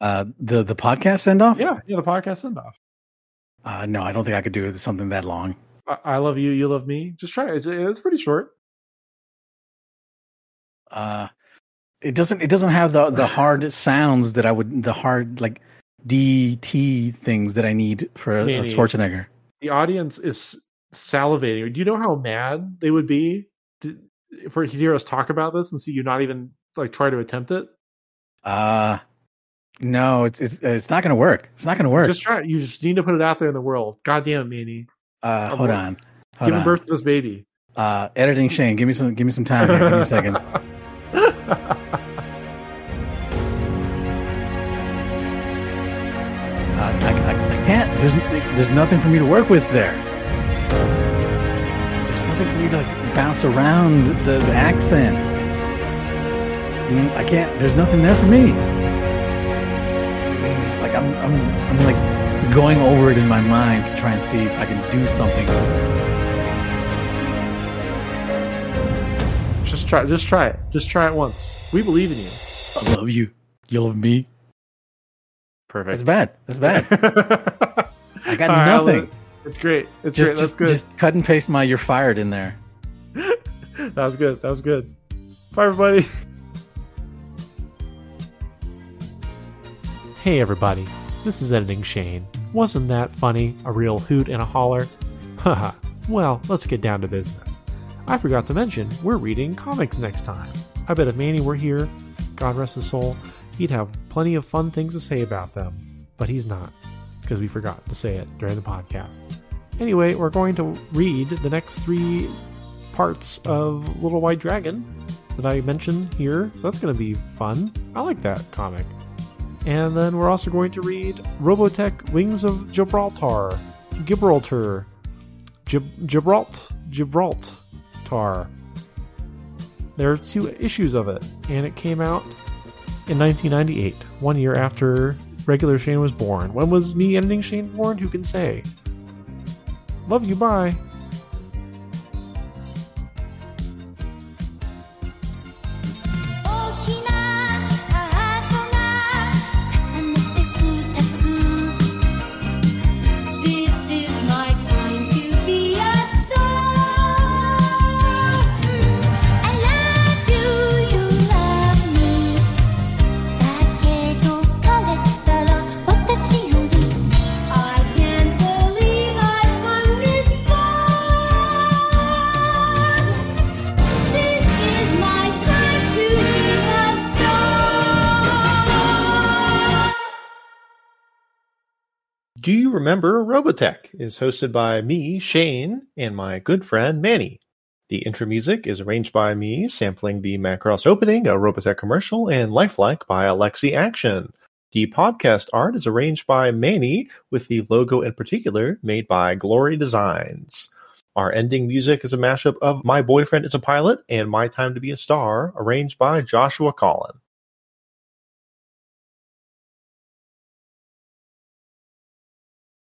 Uh, the the podcast send off. Yeah, yeah, the podcast send off. Uh, no, I don't think I could do something that long. I, I love you, you love me. Just try it. It's, it's pretty short. Uh, it doesn't. It doesn't have the the hard sounds that I would. The hard like DT things that I need for a, a. Schwarzenegger. The audience is salivating. Do you know how mad they would be to, for to hear us talk about this and see you not even like try to attempt it? Uh no, it's it's it's not going to work. It's not going to work. Just try it. You just need to put it out there in the world. God damn it, Manny. uh, hold on. Hold Giving on. birth to this baby. Uh, editing Shane, give me some give me some time here. Give me a second. can't. There's there's nothing for me to work with there. There's nothing for me to like bounce around the, the accent. I can't. There's nothing there for me. Like I'm I'm I'm like going over it in my mind to try and see if I can do something. Just try. Just try it. Just try it once. We believe in you. I love you. You love me. That's Perfect. bad. That's bad. I got nothing. It's great. It's just great. That's just, good. just cut and paste my "you're fired" in there. That was good. That was good. Bye, everybody. Hey, everybody. This is Editing Shane. Wasn't that funny? A real hoot and a holler? Haha. well, let's get down to business. I forgot to mention, we're reading comics next time. I bet if Manny were here, God rest his soul, he'd have plenty of fun things to say about them. But he's not, because we forgot to say it during the podcast. Anyway, we're going to read the next three parts of Little White Dragon that I mentioned here. So that's going to be fun. I like that comic. And then we're also going to read Robotech Wings of Gibraltar. Gibraltar. Gib- Gibralt. Gibraltar. There are two issues of it, and it came out in 1998, one year after regular Shane was born. When was me editing Shane born? Who can say? Love you, bye. Remember Robotech is hosted by me, Shane, and my good friend Manny. The intro music is arranged by me, sampling the Macross opening, a Robotech commercial, and Lifelike by Alexi Action. The podcast art is arranged by Manny, with the logo in particular made by Glory Designs. Our ending music is a mashup of My Boyfriend is a Pilot and My Time to Be a Star, arranged by Joshua Collin.